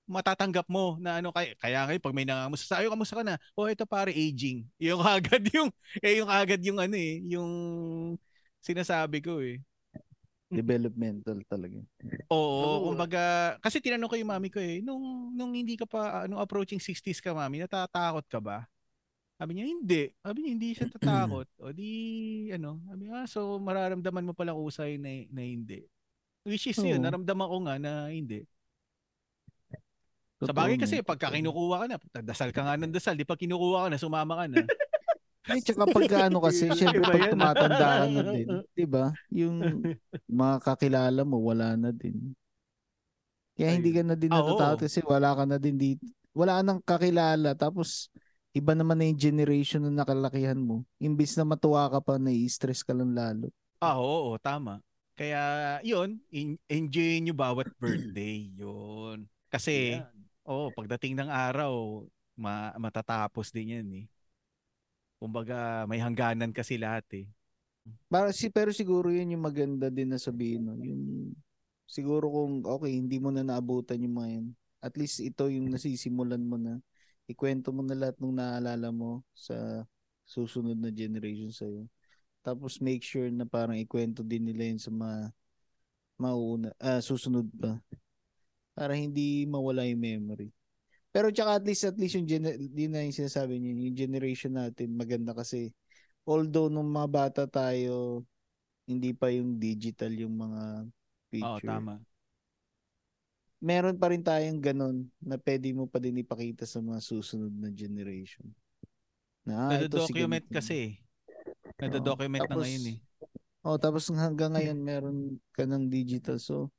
matatanggap mo na ano kaya kaya ngayon pag may nangamusta sa ayo kamusta ka na oh ito pare aging yung *laughs* agad yung eh yung agad yung ano eh yung sinasabi ko eh Developmental talaga. Oo, Oo. kumbaga, kasi tinanong ko yung mami ko eh, nung, nung hindi ka pa, ano, approaching 60s ka mami, natatakot ka ba? Sabi niya, hindi. Sabi niya, hindi siya tatakot. *clears throat* o di, ano, sabi niya, ah, so mararamdaman mo palang usay na, na hindi. Which is yun, Oo. naramdaman ko nga na hindi. Sa Totoo bagay nga, kasi, pagka kinukuha ka na, dasal ka nga ng dasal, di pag kinukuha ka na, sumama ka na. *laughs* Ay, tsaka pagka ano kasi, syempre pag tumatanda ka na din, di ba? Yung mga kakilala mo, wala na din. Kaya hindi ka na din Ah, natatakot kasi wala ka na din dito. Wala ka nang kakilala. Tapos, iba naman na yung generation na nakalakihan mo. Imbis na matuwa ka pa, nai-stress ka lang lalo. Ah, oo, oo, tama. Kaya, yun, enjoy nyo bawat birthday. Yun. Kasi, Yan. Oo, pagdating ng araw, ma- matatapos din yan eh. Kumbaga, may hangganan kasi lahat eh. Para, si, pero siguro yun yung maganda din na sabihin. No? Yung, siguro kung, okay, hindi mo na naabutan yung mga yan. At least ito yung nasisimulan mo na. Ikwento mo na lahat ng naalala mo sa susunod na generation sa'yo. Tapos make sure na parang ikwento din nila yun sa mga mauuna, ah, susunod pa. Para hindi mawala yung memory. Pero tsaka at least, at least yung, gener- na yung sinasabi niyo, yung generation natin maganda kasi although nung mga bata tayo, hindi pa yung digital yung mga Oo, picture. tama. Meron pa rin tayong ganun na pwede mo pa din ipakita sa mga susunod na generation. Na, ah, ito si kasi eh. Nado-document na Tapos, ngayon eh. Oh, tapos hanggang ngayon meron ka ng digital. So,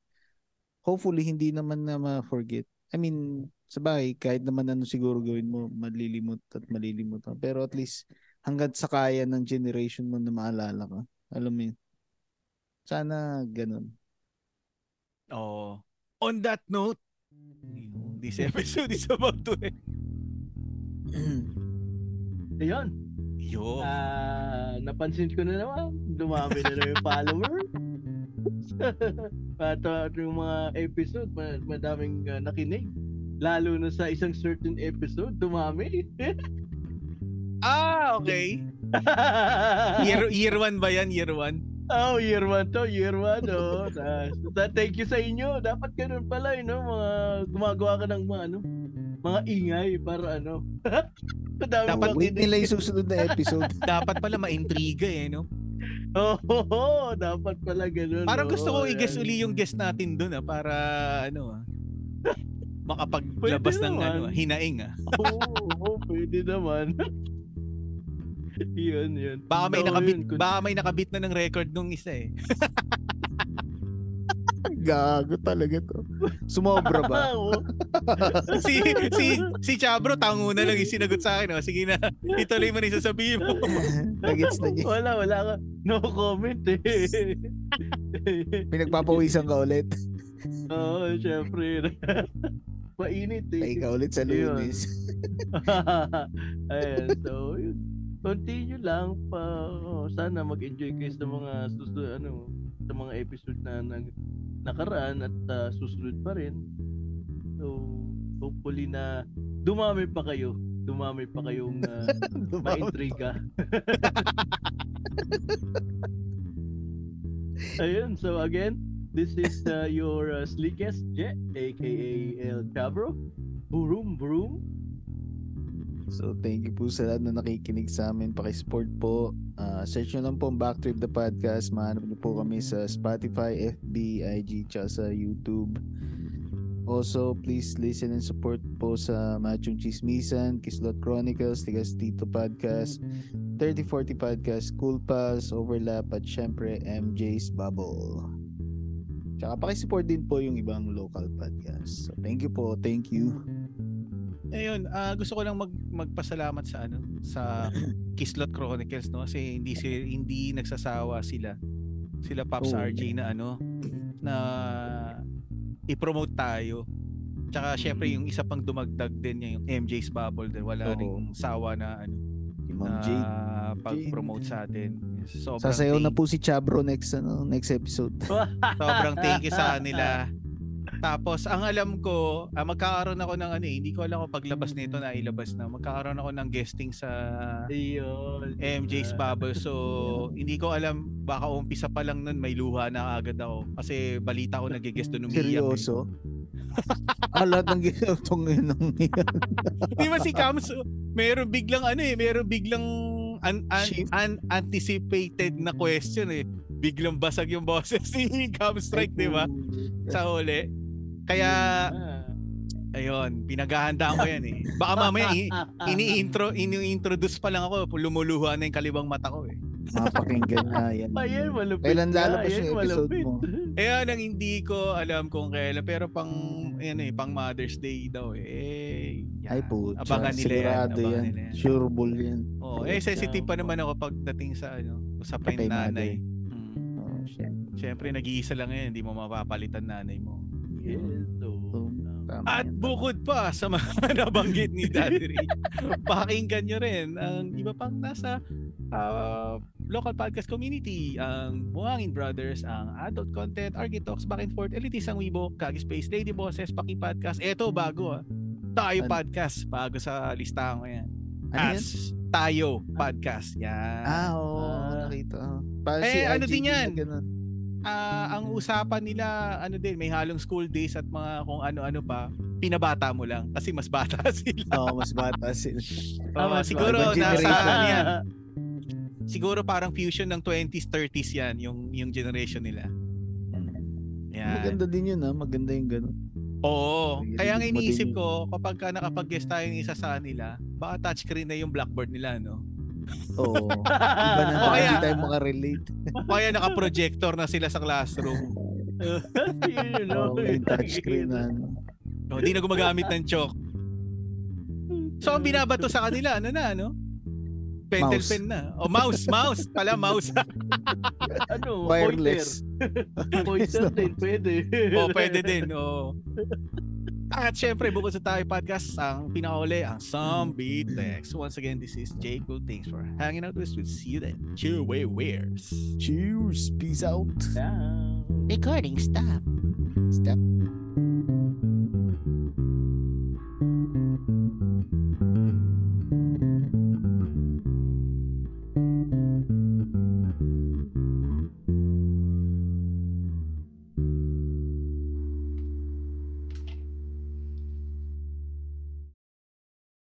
hopefully hindi naman na ma-forget. I mean, sabay, kahit naman ano siguro gawin mo, malilimot at malilimot ka. Pero at least, hanggat sa kaya ng generation mo na maalala ka. Alam mo yun. Sana ganun. Oo. On that note, this episode is about to end. Ayun. Yo. Ah, napansin ko na naman, dumami na naman yung follower. *laughs* At uh, yung mga episode, ma- madaming uh, nakinig. Lalo na sa isang certain episode, dumami. *laughs* ah, okay. *laughs* Year, year one ba yan? Year one? oh, year one to, year one, oh. Ta- thank you sa inyo. Dapat ganun pala, you know, mga gumagawa ka ng mga ano, mga ingay para ano. Dapat Wait nila yung susunod na episode. Dapat pala ma-intriga eh, no? Oo, oh, dapat pala ganun. Parang gusto ko oh, i-guess uli yung guest natin dun ah, para ano ah. Makapaglabas ng naman. ano, hinaing ah. Oo, oo, pwede naman. *laughs* yun, yun. Baka may nakabit, yun, baka may nakabit na ng record nung isa eh. *laughs* Gago talaga to. Sumobra ba? *laughs* Si si si Chabro tango na lang yung sinagot sa akin oh. Sige na, ituloy mo na sasabihin mo. *laughs* Nagets na niya. wala, wala ka. No comment eh. *laughs* Pinagpapawisan ka ulit. Oo, syempre. Mainit eh. Tayo ka ulit sa Yun. lunes. Ayan, so yun. Continue lang pa. oh, sana mag-enjoy kayo sa mga susunod ano, sa mga episode na nag nakaraan at ah, susunod pa rin. So, hopefully na dumami pa kayo. Dumami pa kayong *laughs* uh, ma-intriga. *laughs* Ayun, so again, this is uh, your uh, sleekest jet, aka El Cabro. Boom, boom. So thank you po sa lahat na nakikinig sa amin. Pakisupport po. Uh, search nyo lang po ang Backtrip the Podcast. Mahanap nyo po kami sa Spotify, FB, IG, tsaka sa YouTube. Also, please listen and support po sa Machong Chismisan, Kislot Chronicles, Tigas Tito Podcast, 3040 Podcast, Cool Pass, Overlap, at syempre MJ's Bubble. Tsaka pakisupport din po yung ibang local podcast. So, thank you po. Thank you. Ayun, ah, gusto ko lang mag magpasalamat sa ano sa Kislot Chronicles no kasi hindi si hindi nagsasawa sila. Sila Pops Oo. RJ na ano na i-promote tayo. Tsaka syempre yung isa pang dumagdag din yung MJ's Bubble din. Wala Oo. ring sawa na ano na pag-promote sa atin. Sobrang Sasayaw na po si Chabro next ano next episode. *laughs* Sobrang thank you sa kanila. Tapos, ang alam ko, ah, magkakaroon ako ng ano eh, hindi ko alam kung paglabas nito na ilabas na. Magkakaroon ako ng guesting sa Ayun. MJ's Bubble. So, hindi ko alam, baka umpisa pa lang nun, may luha na agad ako. Kasi balita ko nag-guest doon umiiyak. Eh. Seryoso? ah, lahat ng ginagawa ngayon ng Di ba si Cams, meron biglang ano eh, meron biglang un- un- Shift. unanticipated na question eh. Biglang basag yung boses ni Cam Strike, di ba? Sa huli. Kaya, Ah. ayun, pinaghahandaan ko yan eh. Baka mamaya, *laughs* ini-intro, ini-introduce pa lang ako, lumuluha na yung kalibang mata ko eh. Mapakinggan na yan. *laughs* Ayan, malupit. Kailan ka. lalabas yung episode malupit. mo? *laughs* Ayan ang hindi ko alam kung kailan, pero pang, yan eh, pang Mother's Day daw eh. Yan. Ay po, Abangan nila yan. sigurado Abangan yan. nila yan. Sure bull yan. Oh, eh, sensitive pa naman ako pagdating sa ano, usapin Kay nanay. mother. Hmm. Oh, shit. Siyempre, nag-iisa lang yan, hindi mo mapapalitan nanay mo. Tama At yan. bukod pa sa mga *laughs* nabanggit ni Daddy Ray, *laughs* pakinggan nyo rin ang iba pang nasa ah, local podcast community, ang Buhangin Brothers, ang Adult Content, Architox, Back and Forth, Elitis ang Weibo, Kagi Space, Lady Bosses, Paki Podcast. Eto, bago ah. Tayo Ano? Podcast, bago sa listahan ko yan. Ano yan? As Tayo Podcast. Yan. Ah, oo. Ah. nakita. ko. Parang Eh, si ano din yan? Ah, ang usapan nila, ano din, may halong school days at mga kung ano-ano pa, pinabata mo lang kasi mas bata *laughs* sila. Oo, mas bata sila. Oo, Tama, siguro nasa ano yan. Siguro parang fusion ng 20s, 30s yan, yung yung generation nila. Yan. Maganda din yun ha. Maganda yung ganun. Oo. Kaya ang iniisip ko, kapag ka nakapag-guest tayo ng isa sa kanila, baka touchscreen na yung blackboard nila, no? Oo. Iba na *laughs* kaya- hindi tayo makarelate. O kaya naka-projector na sila sa classroom. *laughs* Yun, no? Oo, yung touchscreen na. ano. O, hindi na gumagamit ng chalk. So, ang binabato sa kanila, ano na, ano? Pentel Mouse. pen na. O, mouse, mouse. Pala, mouse. *laughs* ano, Wireless. Pointer. Pointer din, pwede. o, pwede din. O. At syempre, bukod sa tayo podcast, ang pinakauli, ang Zombie Text. Once again, this is Jake. Well, thanks for hanging out with us. We'll see you then. Cheer way wears. Cheers. Peace out. Down. Recording stop. Step.